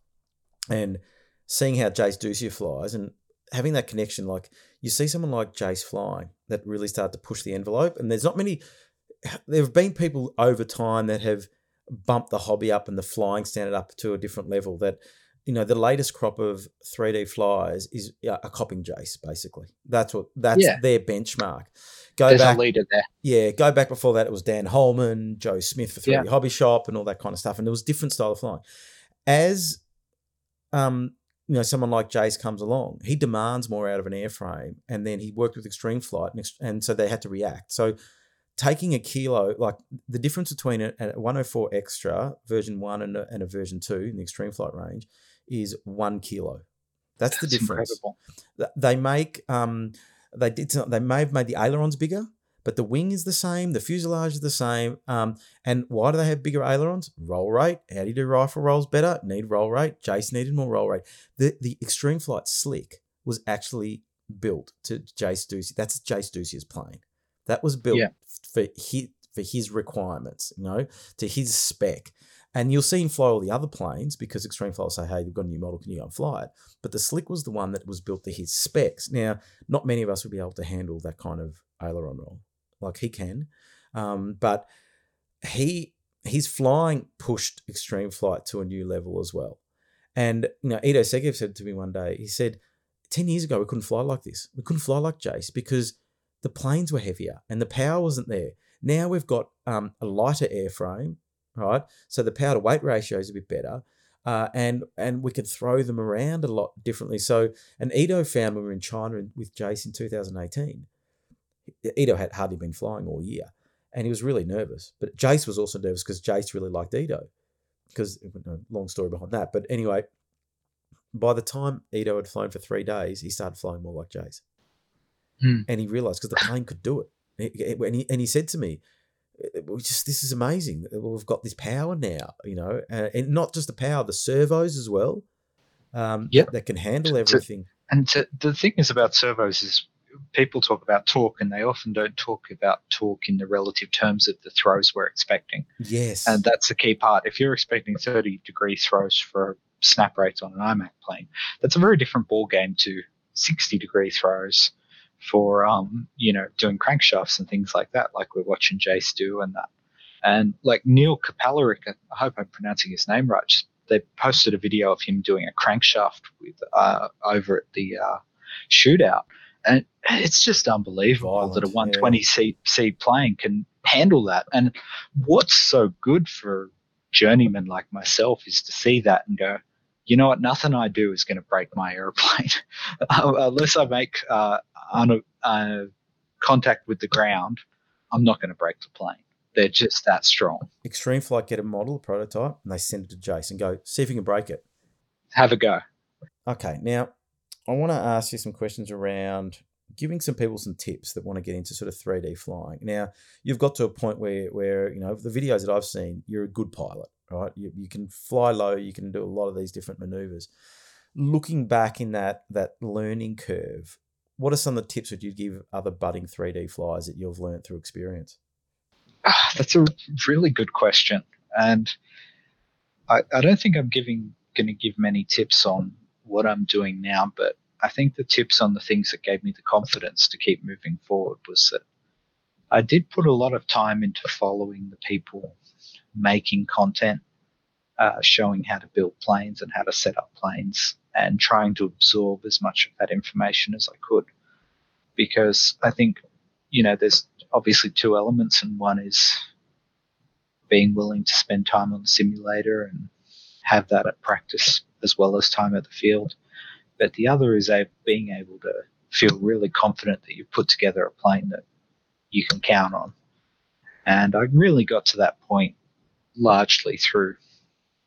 and seeing how Jase Dussia flies, and having that connection, like you see someone like Jase flying that really started to push the envelope. And there's not many. There have been people over time that have bumped the hobby up and the flying standard up to a different level. That you know, the latest crop of 3D flyers is a copying Jase, basically. That's what that's Yeah. their benchmark. Go There's back, a leader there. yeah, go back before that. It was Dan Holman, Joe Smith for 3D Yeah. Hobby Shop, and all that kind of stuff. And there was different style of flying. As um, you know, someone like Jase comes along, he demands more out of an airframe, and then he worked with Extreme Flight, and, and so they had to react. So taking a kilo, like the difference between a, a 104 extra version one and a, and a version two in the Extreme Flight range is one kilo. That's, the difference incredible. they make um they did some- they may have made the ailerons bigger but the wing is the same the fuselage is the same um and why do they have bigger ailerons? Roll rate. How do you do rifle rolls better? Need roll rate. Jase needed more roll rate. The the extreme flight slick was actually built to Jase Dussia. That's Jase Dussia's plane. That was built Yeah. for his for his requirements you know to his spec and you'll see him fly all the other planes because Extreme Flight will say, hey, we've got a new model, can you go and fly it? But the Slick was the one that was built to his specs. Now, not many of us would be able to handle that kind of aileron roll, like he can. Um, but he his flying pushed Extreme Flight to a new level as well. And you know, Ido Segev said to me one day, he said, 10 years ago, we couldn't fly like this. We couldn't fly like Jase because the planes were heavier and the power wasn't there. Now we've got um, a lighter airframe right? So the power to weight ratio is a bit better. Uh, and and we could throw them around a lot differently. So, and Ido found when we were in China with Jase in 2018, Ido had hardly been flying all year, and he was really nervous. But Jase was also nervous because Jase really liked Ido. Because long story behind that, but anyway, by the time Ido had flown for three days, he started flying more like Jase, Hmm. and he realized because the plane could do it. And he, and he said to me, we just this is amazing. We've got this power now, you know, and not just the power, the servos as well. Um, Yep. that can handle everything. And to, the thing is about servos is people talk about torque, and they often don't talk about torque in the relative terms of the throws we're expecting. Yes, And that's the key part. If you're expecting 30 degree throws for snap rates on an IMAC plane, that's a very different ball game to 60 degree throws for um, you know, doing crankshafts and things like that, like we're watching Jase do and that. And like Neil Kapalaric, I hope I'm pronouncing his name right. They posted a video of him doing a crankshaft with uh, over at the uh, shootout, and it's just unbelievable that a Violent, yeah. 120 seat seat plane can handle that. And what's so good for journeymen like myself is to see that and go, you know what? Nothing I do is going to break my airplane unless I make uh, un- uh, contact with the ground. I'm not going to break the plane. They're just that strong. Extreme Flight get a model, a prototype, and they send it to Jason. Go see if you can break it. Have a go. Okay, now I want to ask you some questions around giving some people some tips that want to get into sort of 3D flying. Now, you've got to a point where where, you know, the videos that I've seen, you're a good pilot, right? You, you can fly low, you can do a lot of these different maneuvers. Looking back in that that learning curve, what are some of the tips that you'd give other budding 3D flyers that you've learned through experience? Ah, that's a really good question, and I, I don't think I'm giving going to give many tips on what I'm doing now, but I think the tips on the things that gave me the confidence to keep moving forward was that I did put a lot of time into following the people making content, uh, showing how to build planes and how to set up planes, and trying to absorb as much of that information as I could. Because I think, you know, there's obviously two elements, and one is being willing to spend time on the simulator and have that at practice as well as time at the field. But the other is a, being able to feel really confident that you've put together a plane that you can count on. And I really got to that point largely through,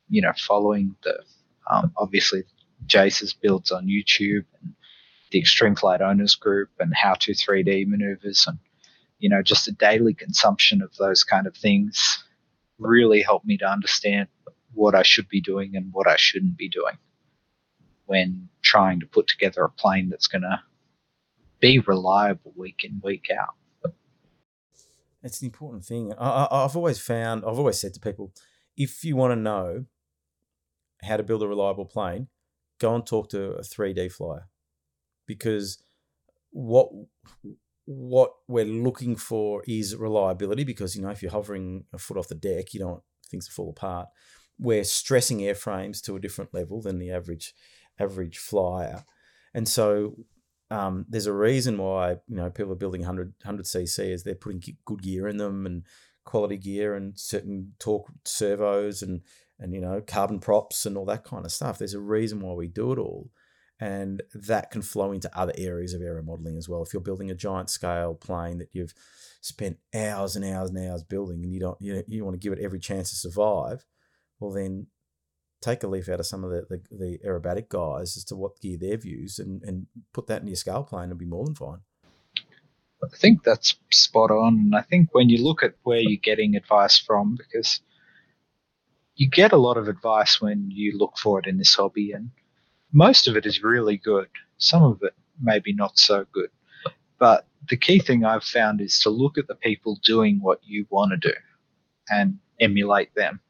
you know, following the um, obviously Jase's builds on YouTube and the Extreme Flight Owners Group and How to 3D maneuvers and you know just the daily consumption of those kind of things really helped me to understand what I should be doing and what I shouldn't be doing when trying to put together a plane that's going to be reliable week in week out. It's an important thing. I, I, I've always found, I've always said to people, if you want to know how to build a reliable plane, go and talk to a 3D flyer, because what what we're looking for is reliability. Because you know, if you're hovering a foot off the deck, you don't want things to fall apart. We're stressing airframes to a different level than the average average flyer, and so um, there's a reason why you know people are building 100 100 cc is they're putting good gear in them and quality gear and certain torque servos and and you know carbon props and all that kind of stuff. There's a reason why we do it all. And that can flow into other areas of aero modeling as well. If you're building a giant scale plane that you've spent hours and hours and hours building and you don't you, you want to give it every chance to survive well then take a leaf out of some of the, the, the aerobatic guys as to what gear they've used and, and put that in your scale plane and be more than fine. I think that's spot on. And I think when you look at where you're getting advice from, because you get a lot of advice when you look for it in this hobby, and most of it is really good. Some of it maybe not so good. But the key thing I've found is to look at the people doing what you want to do and emulate them.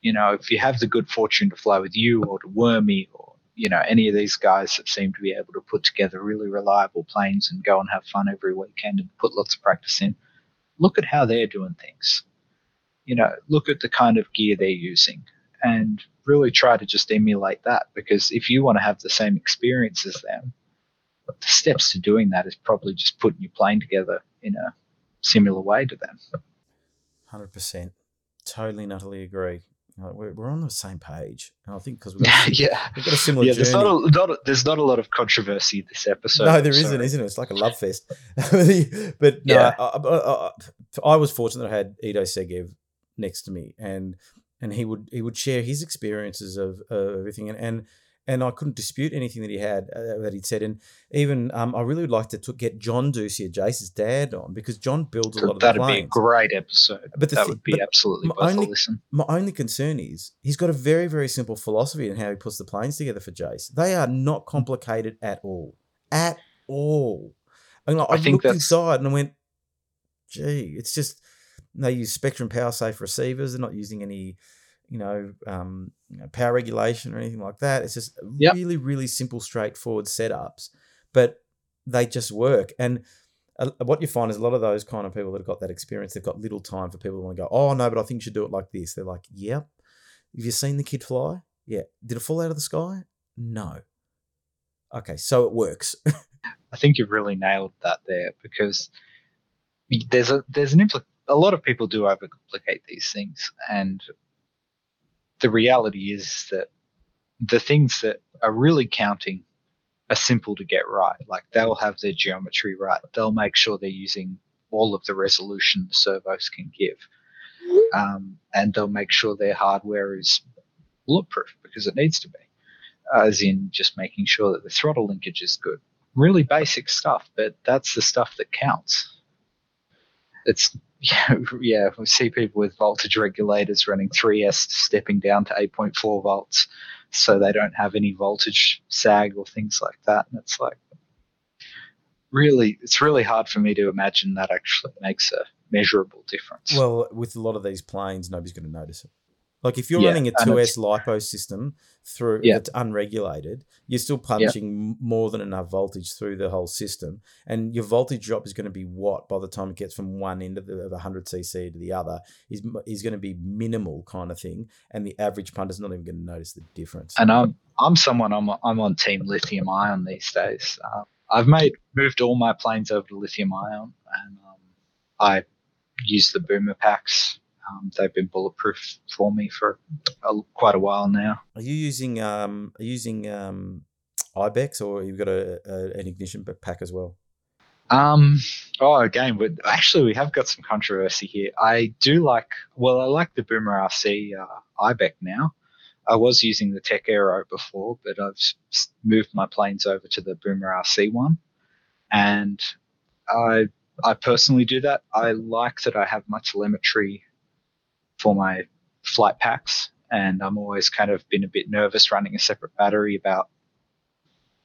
You know, if you have the good fortune to fly with you or to Wormy or, you know, any of these guys that seem to be able to put together really reliable planes and go and have fun every weekend and put lots of practice in, look at how they're doing things. You know, look at the kind of gear they're using and really try to just emulate that because if you want to have the same experience as them, the steps to doing that is probably just putting your plane together in a similar way to them. 100%. totally and utterly agree. Like, we're, we're on the same page, and I think because we've got, yeah, we've got a similar yeah. journey. There's not, a, not there's not a lot of controversy this episode. no, there not isn't it? It's like a love fest. but no, Yeah. I, I, I, I was fortunate that I had Ido Segev next to me, and and he would he would share his experiences of, of everything, and, and and I couldn't dispute anything that he had uh, that he'd said, and even um, I really would like to, to get John Dussia, Jase's dad, on because John builds a lot of That'd be a great episode. But that thi- would be absolutely my worth only- a listen. My only concern is he's got a very, very simple philosophy in how he puts the planes together for Jase. They are not complicated at all. At all. And like, I, I think looked that's- inside and I went, gee, it's just they use Spektrum Power Safe receivers. They're not using any, you know, um, you know, power regulation or anything like that. It's just Yep. really, really simple, straightforward setups, but they just work. And uh, what you find is a lot of those kind of people that have got that experience, they've got little time for people who want to go, oh, no, but I think you should do it like this. They're like, yep. Have you seen the kid fly? Yeah. Did it fall out of the sky? No. Okay, so it works. I think you've really nailed that there because there's a there's an impl- a lot of people do overcomplicate these things, and the reality is that the things that are really counting are simple to get right. Like they'll have their geometry right. They'll make sure they're using all of the resolution the servos can give, um, and they'll make sure their hardware is bulletproof because it needs to be, as in just making sure that the throttle linkage is good really basic stuff, but that's the stuff that counts. It's yeah, yeah. We see people with voltage regulators running 3S stepping down to 8.4 volts, so they don't have any voltage sag or things like that. And it's like really, it's really hard for me to imagine that actually makes a measurable difference. well, with a lot of these planes, nobody's going to notice it. Like if you're Yeah, running a and 2S LiPo system through Yeah. that's unregulated, you're still punching m more than enough voltage through the whole system, and your voltage drop is going to be what by the time it gets from one end of the, of 100 cc to the other is is going to be minimal kind of thing, and the average punter's not even going to notice the difference. and I'm I'm someone I'm I'm on team lithium ion these days. Uh, I've made moved all my planes over to lithium ion, and um, I use the boomer packs. Um, they've been bulletproof for me for a, quite a while now. Are you using um are you using um IBECs or you've got a, a an ignition pack as well? Um, oh, again, but actually, we have got some controversy here. I do like, well, I like the Boomer RC uh, IBEC now. I was using the Tech Aero before, but I've moved my planes over to the Boomer RC one, and I I personally do that. I like that I have my telemetry for my flight packs, and I'm always kind of been a bit nervous running a separate battery about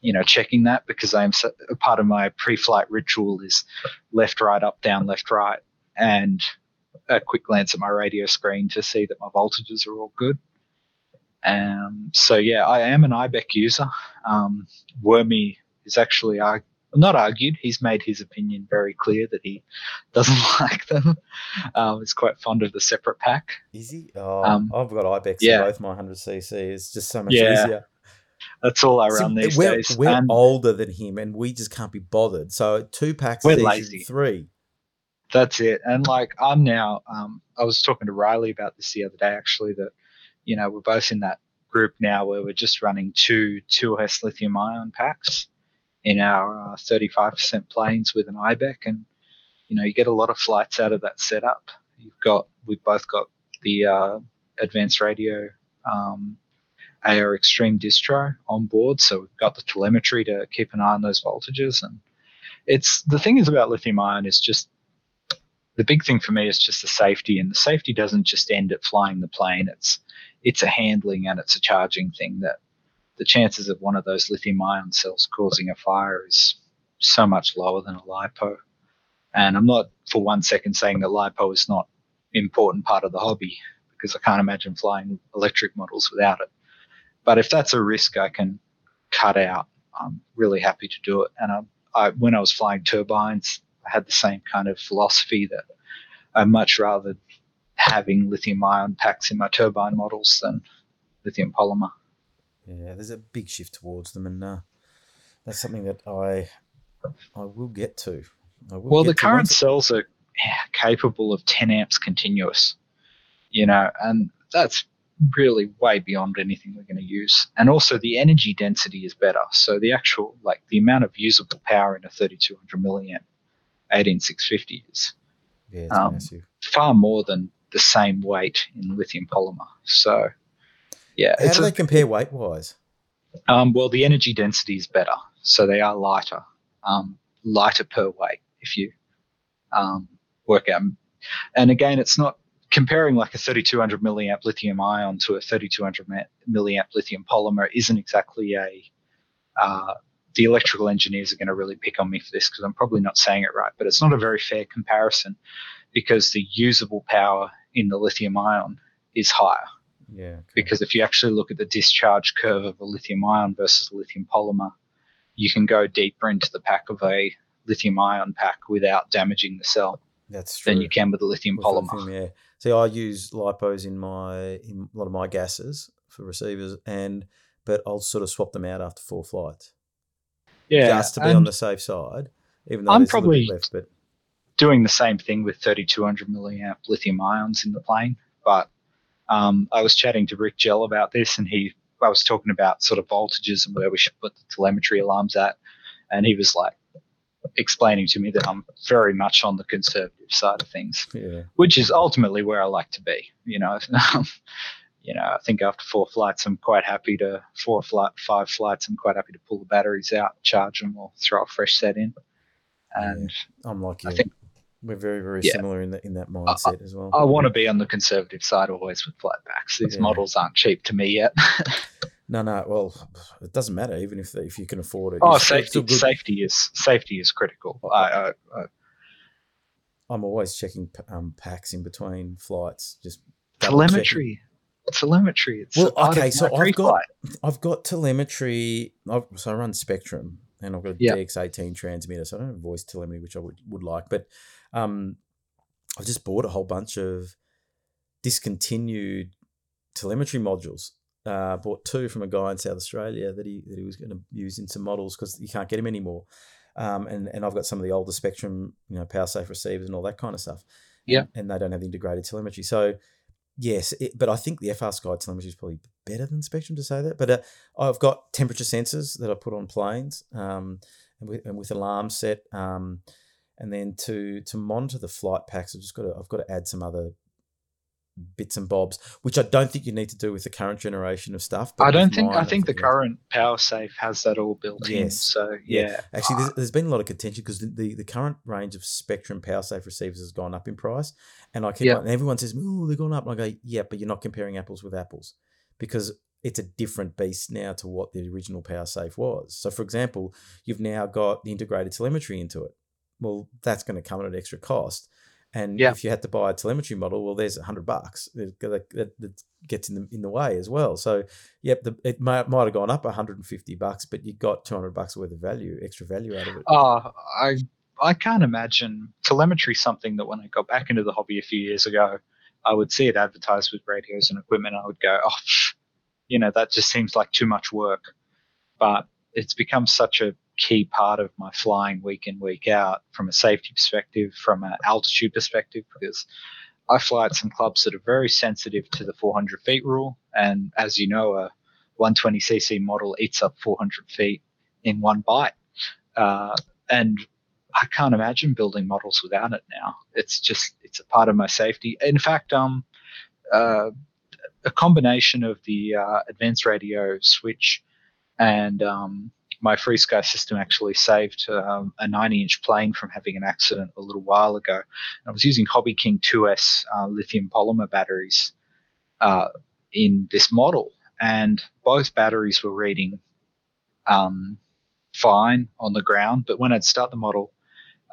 you know checking that because I'm a part of my pre-flight ritual is left, right, up, down, left, right, and a quick glance at my radio screen to see that my voltages are all good. Um, so yeah, I am an IBEC user. Um, Wormy is actually arg- not argued. He's made his opinion very clear that he doesn't like them. Um, he's quite fond of the separate pack. Is he? Oh, Um, I've got IBECs yeah. in both my 100cc. It's just so much Yeah. easier. That's all I See, run these we're, days. we're And- older than him, and we just can't be bothered. So two packs, We're lazy. Three. That's it. And like I'm now, um, I was talking to Riley about this the other day actually. That you know we're both in that group now where we're just running two two 2S lithium ion packs in our uh, 35% planes with an IBEC, and you know you get a lot of flights out of that setup. You've got we've both got the uh, advanced radio um, AR Extreme distro on board, so we've got the telemetry to keep an eye on those voltages and. It's the thing is about lithium ion is just the big thing for me is just the safety, and the safety doesn't just end at flying the plane. It's it's a handling and it's a charging thing that the chances of one of those lithium ion cells causing a fire is so much lower than a lipo. And I'm not for one second saying that lipo is not an important part of the hobby because I can't imagine flying electric models without it. But if that's a risk I can cut out, I'm really happy to do it. And I, I when I was flying turbines, I had the same kind of philosophy that I'd much rather having lithium ion packs in my turbine models than lithium polymer. Yeah, there's a big shift towards them, and uh, that's something that I I will get to. I will Well, get the to current cells are capable of 10 amps continuous. you know, and that's really way beyond anything we're going to use. And also the energy density is better. So the actual, like the amount of usable power in a 3200 milliamp 18650 is Yeah, it's Um, massive. far more than the same weight in lithium polymer. So yeah, How it's do a- they compare weight wise? um, well, the energy density is better, so they are lighter, um, lighter per weight if you um, work out. And again, it's not comparing like a 3200 milliamp lithium ion to a 3200 milliamp lithium polymer isn't exactly a. Uh, the electrical engineers are going to really pick on me for this because I'm probably not saying it right, but it's not a very fair comparison because the usable power in the lithium ion is higher Yeah. okay. because if you actually look at the discharge curve of a lithium ion versus a lithium polymer, you can go deeper into the pack of a lithium ion pack without damaging the cell that's true. than you can with a lithium with polymer. lithium, yeah. See, I use lipos in my in a lot of my gases for receivers, and but I'll sort of swap them out after four flights, Yeah, just to be on the safe side. Even though I'm there's a little bit probably- left, but doing the same thing with 3200 milliamp lithium ions in the plane. But um, I was chatting to Rick Gell about this, and he I was talking about sort of voltages and where we should put the telemetry alarms at, and he was like explaining to me that I'm very much on the conservative side of things. yeah, which is ultimately where I like to be. You know, you know, I think after four flights, I'm quite happy to four flight, five flights. I'm quite happy to pull the batteries out, charge them, or throw a fresh set in. And I'm like. I think We're very, very Yeah. similar in that in that mindset as well. I want to be on the conservative side always with flight backs. These Yeah. models aren't cheap to me yet. No, no. Well, it doesn't matter even if if you can afford it. oh, It's safety, safety is safety is critical. Oh, I, I, I, I'm always checking um, packs in between flights. Just checking. telemetry, telemetry. It's Well, okay, so I've got I've got telemetry. I've, so I run Spektrum, and I've got a Yeah. DX18 transmitter. So I don't have voice telemetry, which I would, would like. But um, I've just bought a whole bunch of discontinued telemetry modules. Uh, bought two from a guy in South Australia that he that he was going to use in some models because you can't get them anymore. Um, and and I've got some of the older Spektrum, you know, power safe receivers and all that kind of stuff. Yeah. and, and they don't have the integrated telemetry. So yes, it, but I think the FrSky telemetry is probably better than Spektrum to say that. But uh, I've got temperature sensors that I put on planes, um, and with, and with alarm set, um, and then to to monitor the flight packs, I've just got to I've got to add some other bits and bobs, which I don't think you need to do with the current generation of stuff. but I don't think mine, I think the current power safe has that all built in. Yes. So Yeah. yeah, Actually, there's, there's been a lot of contention because the, the, the current range of Spektrum power safe receivers has gone up in price, and I keep Yeah. and everyone says, "Oh, they've gone up," and I go, "Yeah, but you're not comparing apples with apples because it's a different beast now to what the original power safe was." So, for example, you've now got the integrated telemetry into it. Well, that's going to come at an extra cost. And Yeah. if you had to buy a telemetry model, well, there's a hundred bucks that, gets in the in the way as well. So, yep, the, it might, might have gone up 150 bucks, but you got 200 bucks worth of value, extra value out of it. Oh, I I can't imagine telemetry something that when I got back into the hobby a few years ago, I would see it advertised with radios and equipment. I would go, oh, you know, that just seems like too much work. But it's become such a key part of my flying week in week out from a safety perspective, from an altitude perspective, because I fly at some clubs that are very sensitive to the 400 feet rule, and as you know, a 120cc model eats up 400 feet in one bite. Uh, and I can't imagine building models without it now. It's just it's a part of my safety. In fact, um, uh, a combination of the uh, advanced radio switch and um, my FrSky system actually saved um, a 90 inch plane from having an accident a little while ago. I was using Hobby King 2S uh, lithium polymer batteries uh, in this model, and both batteries were reading um, fine on the ground, but when I'd start the model,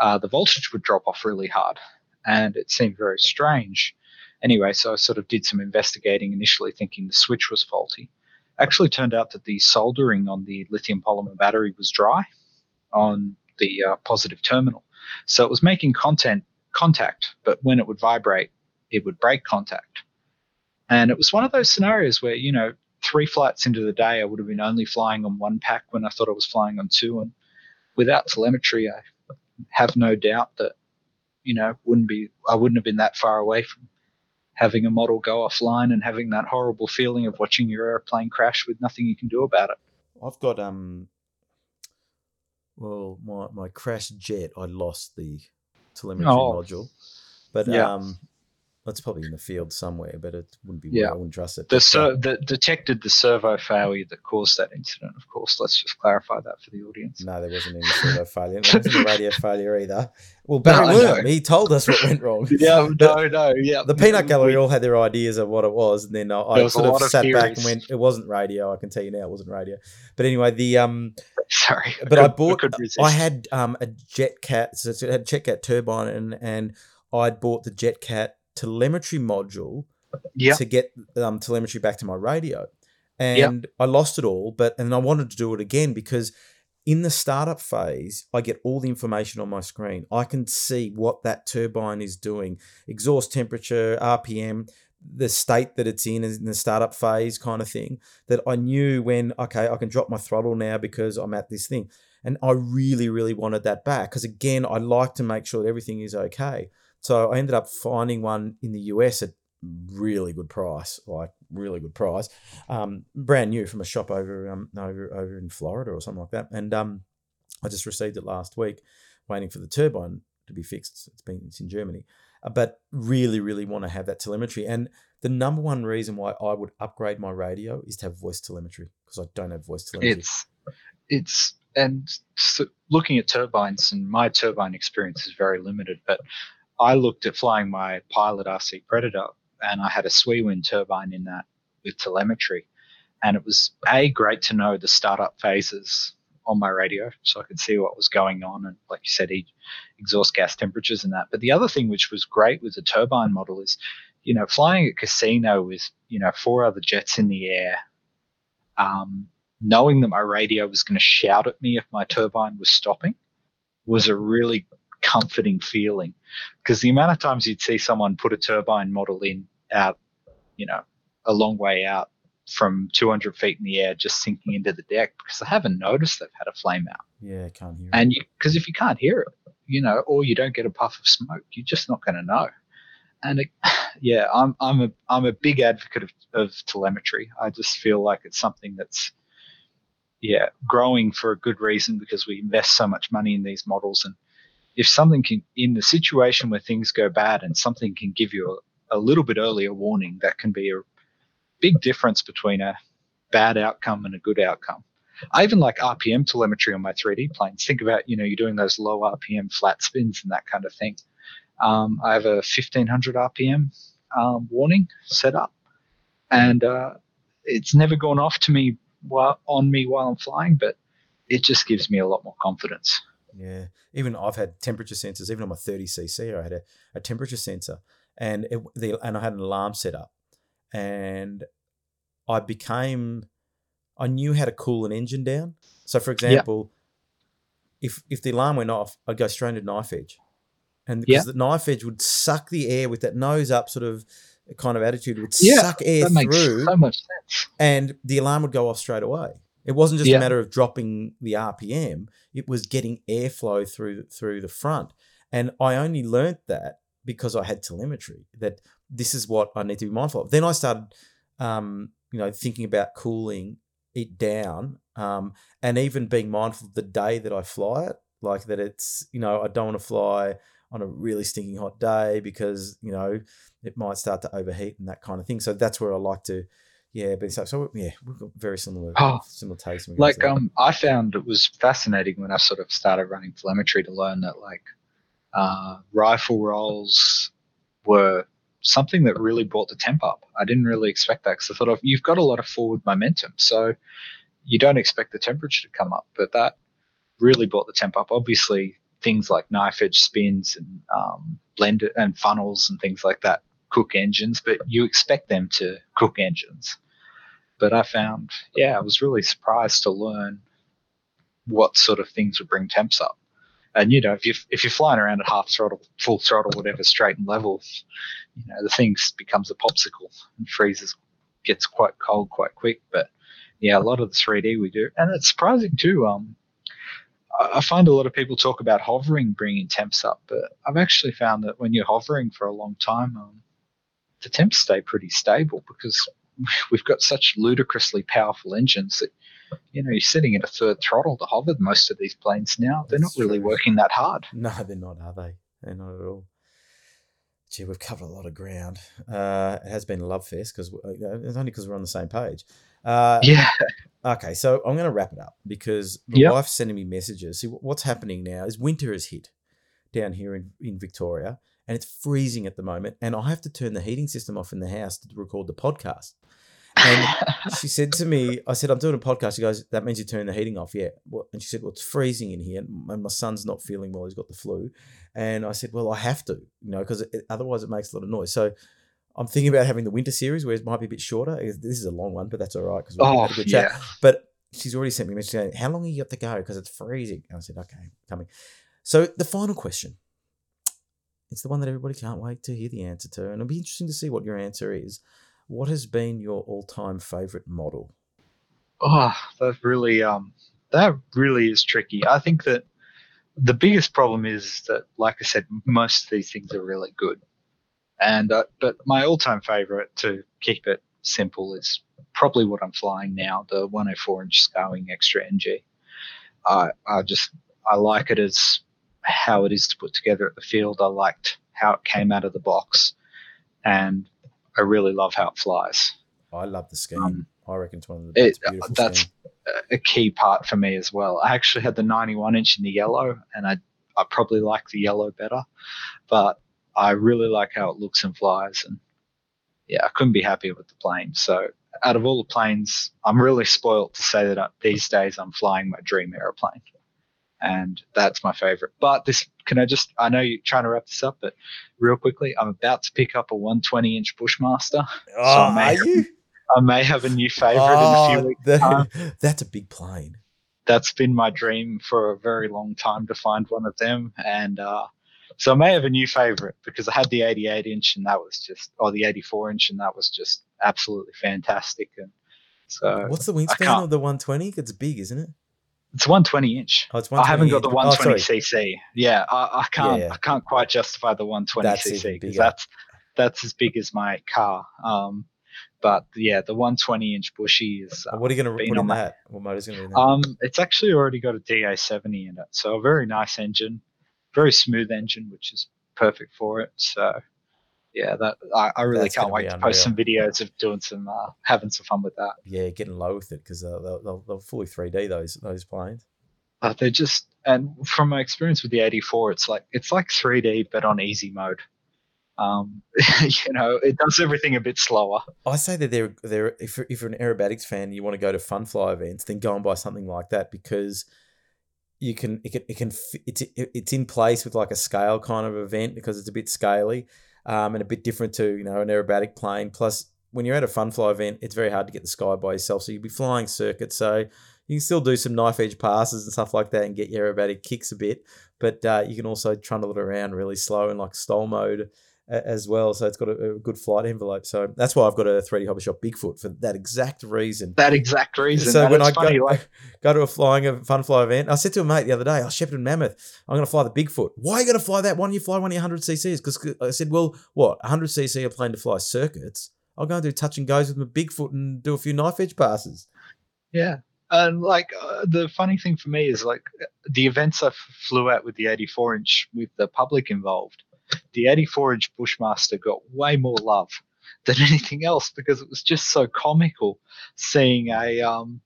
uh, the voltage would drop off really hard, and it seemed very strange. Anyway, so I sort of did some investigating initially, thinking the switch was faulty. Actually, turned out that the soldering on the lithium polymer battery was dry on the uh, positive terminal, so it was making content contact, but when it would vibrate, it would break contact. And it was one of those scenarios where you know three flights into the day, I would have been only flying on one pack when I thought I was flying on two. And without telemetry, I have no doubt that, you know, wouldn't be, I wouldn't have been that far away from having a model go offline and having that horrible feeling of watching your airplane crash with nothing you can do about it. I've got um well my my crashed jet I lost the telemetry Oh. module. But Yeah. um that's probably in the field somewhere, but it wouldn't be Yeah. I wouldn't trust it. The, ser- the detected the servo failure that caused that incident. Of course, let's just clarify that for the audience. No, there wasn't any servo failure. There wasn't a radio failure either. Well, Barry No, Worm, no. he told us what went wrong. Yeah, no, no, yeah. The Peanut Gallery all had their ideas of what it was, and then I, I There was a sort of sat back and went, "It wasn't radio." I can tell you now, it wasn't radio. But anyway, the um, Sorry, but I could- bought. could resist. I had um a JetCat, so it had a JetCat turbine, and and I'd bought the JetCat telemetry module Yeah. to get um, telemetry back to my radio. And I lost it all, but and I wanted to do it again because in the startup phase, I get all the information on my screen. I can see what that turbine is doing, exhaust temperature, RPM, the state that it's in in the startup phase kind of thing. That I knew when, okay, I can drop my throttle now because I'm at this thing. And I really, really wanted that back because again, I like to make sure that everything is okay. So I ended up finding one in the US at really good price, like really good price, um, brand new from a shop over um, over over in Florida or something like that. And um, I just received it last week, waiting for the turbine to be fixed. It's been it's in Germany, uh, but really really want to have that telemetry. And the number one reason why I would upgrade my radio is to have voice telemetry because I don't have voice telemetry. it's it's and so looking at turbines and my turbine experience is very limited but i looked at flying my pilot rc predator and i had a Swiwin turbine in that with telemetry. And it was a great to know the startup phases on my radio so i could see what was going on and like you said exhaust gas temperatures and that. But the other thing which was great with the turbine model is you know flying a casino with you know four other jets in the air um, knowing that my radio was going to shout at me if my turbine was stopping was a really comforting feeling because the amount of times you'd see someone put a turbine model in out you know a long way out from 200 feet in the air just sinking into the deck because they haven't noticed they've had a flame out yeah, I can't hear. it. and because if you can't hear it you know or you don't get a puff of smoke you're just not going to know and it, yeah i'm i'm a i'm a big advocate of, of telemetry i just feel like it's something that's yeah growing for a good reason because we invest so much money in these models and if something can in the situation where things go bad and something can give you a, a little bit earlier warning that can be a big difference between a bad outcome and a good outcome I even like RPM telemetry on my 3D planes. Think about, you know, you're doing those low RPM flat spins and that kind of thing. Um, I have a 1500 RPM um, warning set up, and uh, it's never gone off to me while, on me while I'm flying, but it just gives me a lot more confidence. Yeah, even I've had temperature sensors. Even on my 30cc, I had a, a temperature sensor, and it, the and I had an alarm set up, and I became, I knew how to cool an engine down. So, for example, if if the alarm went off, I'd go straight into knife edge, and because the knife edge would suck the air with that nose up sort of kind of attitude, it would Yeah, suck air That makes through, so much sense. and the alarm would go off straight away. It wasn't just Yeah. a matter of dropping the RPM; it was getting airflow through through the front. And I only learnt that because I had telemetry. That this is what I need to be mindful of. Then I started, um, you know, thinking about cooling it down, um, and even being mindful of the day that I fly it. Like that, it's you know I don't want to fly on a really stinking hot day because you know it might start to overheat and that kind of thing. So that's where I like to, yeah. But so, so yeah, we've got very similar, Oh, similar tastes. Like, um, I found it was fascinating when I sort of started running telemetry to learn that, like, uh, rifle rolls were something that really brought the temp up. I didn't really expect that because I thought of you've got a lot of forward momentum, so you don't expect the temperature to come up, but that really brought the temp up. Obviously, things like knife edge spins and um, blender and funnels and things like that cook engines, but you expect them to cook engines. But I found, yeah, I was really surprised to learn what sort of things would bring temps up. And you know, if you if you're flying around at half throttle, full throttle, whatever, straight and level, you know, the thing becomes a popsicle and freezes, gets quite cold quite quick. But yeah, a lot of the 3D we do, and it's surprising too. Um, I find a lot of people talk about hovering bringing temps up, but I've actually found that when you're hovering for a long time, um, the temps stay pretty stable because we've got such ludicrously powerful engines that you know you're sitting at a third throttle to hover most of these planes now. They're That's not really true. working that hard. No, they're not, are they? They're not at all. Gee, we've covered a lot of ground. Uh, it has been a love fest because it's only because we're on the same page. Uh, Yeah, Okay, so I'm going to wrap it up because the Yep. wife's sending me messages. See, what's happening now is winter has hit down here in, in Victoria and it's freezing at the moment. And I have to turn the heating system off in the house to record the podcast. And she said to me, I said, I'm doing a podcast. She goes, That means you turn the heating off. Yeah. Well, and she said, Well, it's freezing in here. And my son's not feeling well. He's got the flu. And I said, Well, I have to, you know, because otherwise it makes a lot of noise. So I'm thinking about having the winter series where it might be a bit shorter. This is a long one, but that's all right because we've oh had a good chat. yeah. But she's already sent me a message saying, How long are you got to go? Because it's freezing. And I said, Okay, coming. So the final question. It's the one that everybody can't wait to hear the answer to. And it'll be interesting to see what your answer is. What has been your all time favorite model? Oh, that really um that really is tricky. I think that the biggest problem is that, like I said, most of these things are really good. And uh, but my all-time favorite to keep it simple is probably what I'm flying now, the 104 inch Skywing Extra NG. I I just I like it as how it is to put together at the field. I liked how it came out of the box, and I really love how it flies. I love the scheme. Um, I reckon it's one of the it- beautiful that's- scheme. a key part for me as well. I actually had the 91 inch in the yellow, and I I probably like the yellow better, but I really like how it looks and flies, and yeah, I couldn't be happier with the plane. So out of all the planes, I'm really spoilt to say that I, these days I'm flying my dream aeroplane, and that's my favorite. But this, can I just? I know you're trying to wrap this up, but real quickly, I'm about to pick up a 120 inch Bushmaster. Oh, may- are you? I may have a new favorite in a Oh, few weeks. that- time. that's a big plane. that's been my dream for a very long time to find one of them. And uh, so I may have a new favorite because I had the 88 inch and that was just, or the 84 inch and that was just absolutely fantastic. And so What's the wingspan of the 120? It's big, isn't it? It's 120 inch. Oh, it's I haven't got the inch. Oh, 120 cc. Yeah, I, I can't. Yeah. I can't quite justify the 120 That's cc because that's that's as big as my car. Um, but yeah, the 120 inch bushy is. Oh, What are you going to put in on my- that? What motor's going to be? Um, it's actually already got a DA70 in it, so a very nice engine, very smooth engine, which is perfect for it. So, yeah, that I, I really That's can't wait to post some videos of doing some uh, having some fun with that. yeah, getting low with it because they'll, they'll, they'll, they'll fully 3D those those planes. Uh, they're just and from my experience with the 84, it's like it's like 3D but on easy mode. Um, you know, it does everything a bit slower. I say that they're they're if you're, if you're an aerobatics fan, you want to go to fun fly events, then go and buy something like that because you can it can it can it's it's in place with like a scale kind of event because it's a bit scaly um, and a bit different to you know an aerobatic plane. Plus, when you're at a fun fly event, it's very hard to get the sky by yourself, so you'll be flying circuits. So you can still do some knife edge passes and stuff like that and get your aerobatic kicks a bit, but uh, you can also trundle it around really slow in like stall mode as well. So it's got a, a good flight envelope. So that's why I've got a 3D hobby shop Bigfoot for that exact reason. That exact reason. So and when I funny, go, like go to a flying a fun fly event, I said to a mate the other day, "I "Oh, Shepparton Mammoth, I'm going to fly the Bigfoot. Why are you going to fly that? Why don't you fly one of your 100 cc's?" Because I said, "Well, what 100 cc are planned to fly circuits. I'll go and do touch and goes with my Bigfoot and do a few knife edge passes." Yeah. And like uh, the funny thing for me is like the events I flew at with the 84 inch with the public involved, the 84 inch Bushmaster got way more love than anything else because it was just so comical seeing a um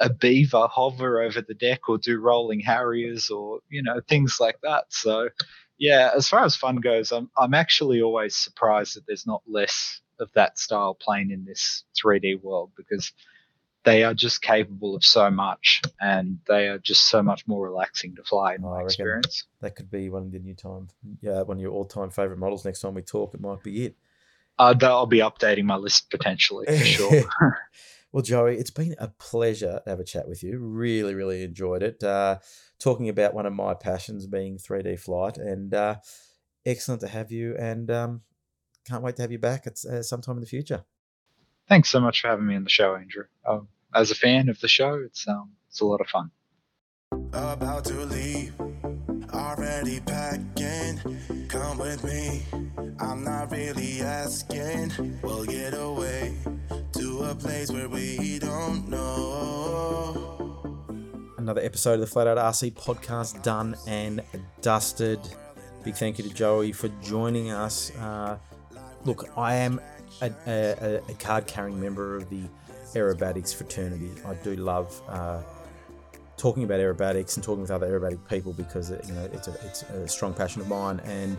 a beaver hover over the deck or do rolling harriers or you know things like that. So yeah, as far as fun goes, I'm I'm actually always surprised that there's not less of that style plane in this 3D world because they are just capable of so much and they are just so much more relaxing to fly in Oh, my experience. That could be one of the new time, yeah, one of your all time favorite models. Next time we talk, it might be it. Uh, I'll be updating my list potentially for sure. well, Joey, it's been a pleasure to have a chat with you. Really, really enjoyed it. Uh, talking about one of my passions being 3D flight, and uh, excellent to have you. And um, can't wait to have you back at uh, sometime in the future. Thanks so much for having me on the show, Andrew. Um, as a fan of the show, it's um, it's a lot of fun. About to leave, already packing. Come with me. I'm not really asking. We'll get away to a place where we don't know. Another episode of the Flat Out RC podcast done and dusted. Big thank you to Joey for joining us. Uh, look, I am a, a, a card carrying member of the aerobatics fraternity. I do love uh, talking about aerobatics and talking with other aerobatic people because you know it's a, it's a strong passion of mine and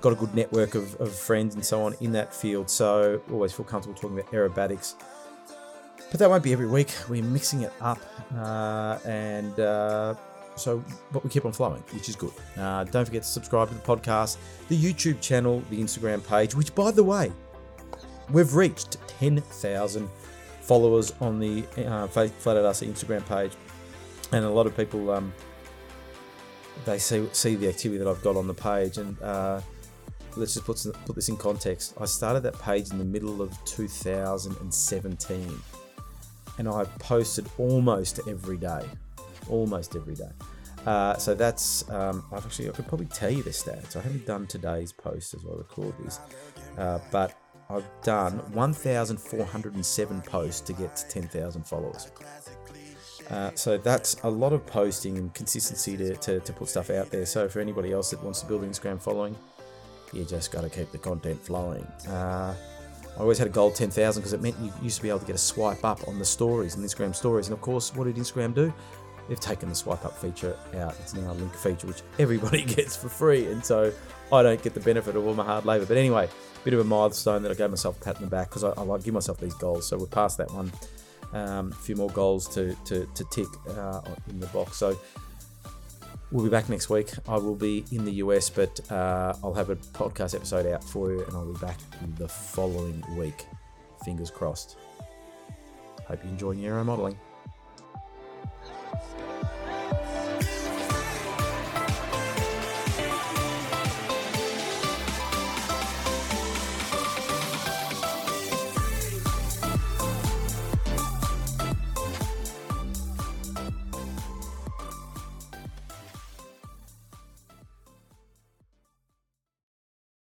got a good network of, of friends and so on in that field. So always feel comfortable talking about aerobatics. But that won't be every week. We're mixing it up, uh, and uh, so but we keep on flowing, which is good. Uh, don't forget to subscribe to the podcast, the YouTube channel, the Instagram page. Which, by the way, we've reached ten thousand followers on the uh, Flat Out RC Instagram page, and a lot of people um, they see see the activity that I've got on the page, and uh, let's just put some, put this in context. I started that page in the middle of 2017, and I posted almost every day, almost every day. Uh, so that's um, I've actually I could probably tell you the stats. I haven't done today's post as I record this, uh, but I've done 1,407 posts to get to 10,000 followers. Uh, so that's a lot of posting and consistency to, to, to, put stuff out there. So for anybody else that wants to build Instagram following, you just got to keep the content flowing. Uh, I always had a goal 10,000 because it meant you used to be able to get a swipe up on the stories and Instagram stories. And of course, what did Instagram do? They've taken the swipe up feature out. It's now a link feature, which everybody gets for free. And so I don't get the benefit of all my hard labor. But anyway, a bit of a milestone that I gave myself a pat in the back because I, I like give myself these goals. So we're past that one. Um, a few more goals to, to, to tick uh, in the box. So we'll be back next week. I will be in the US, but uh, I'll have a podcast episode out for you, and I'll be back the following week. Fingers crossed. Hope you're enjoying Aero modeling.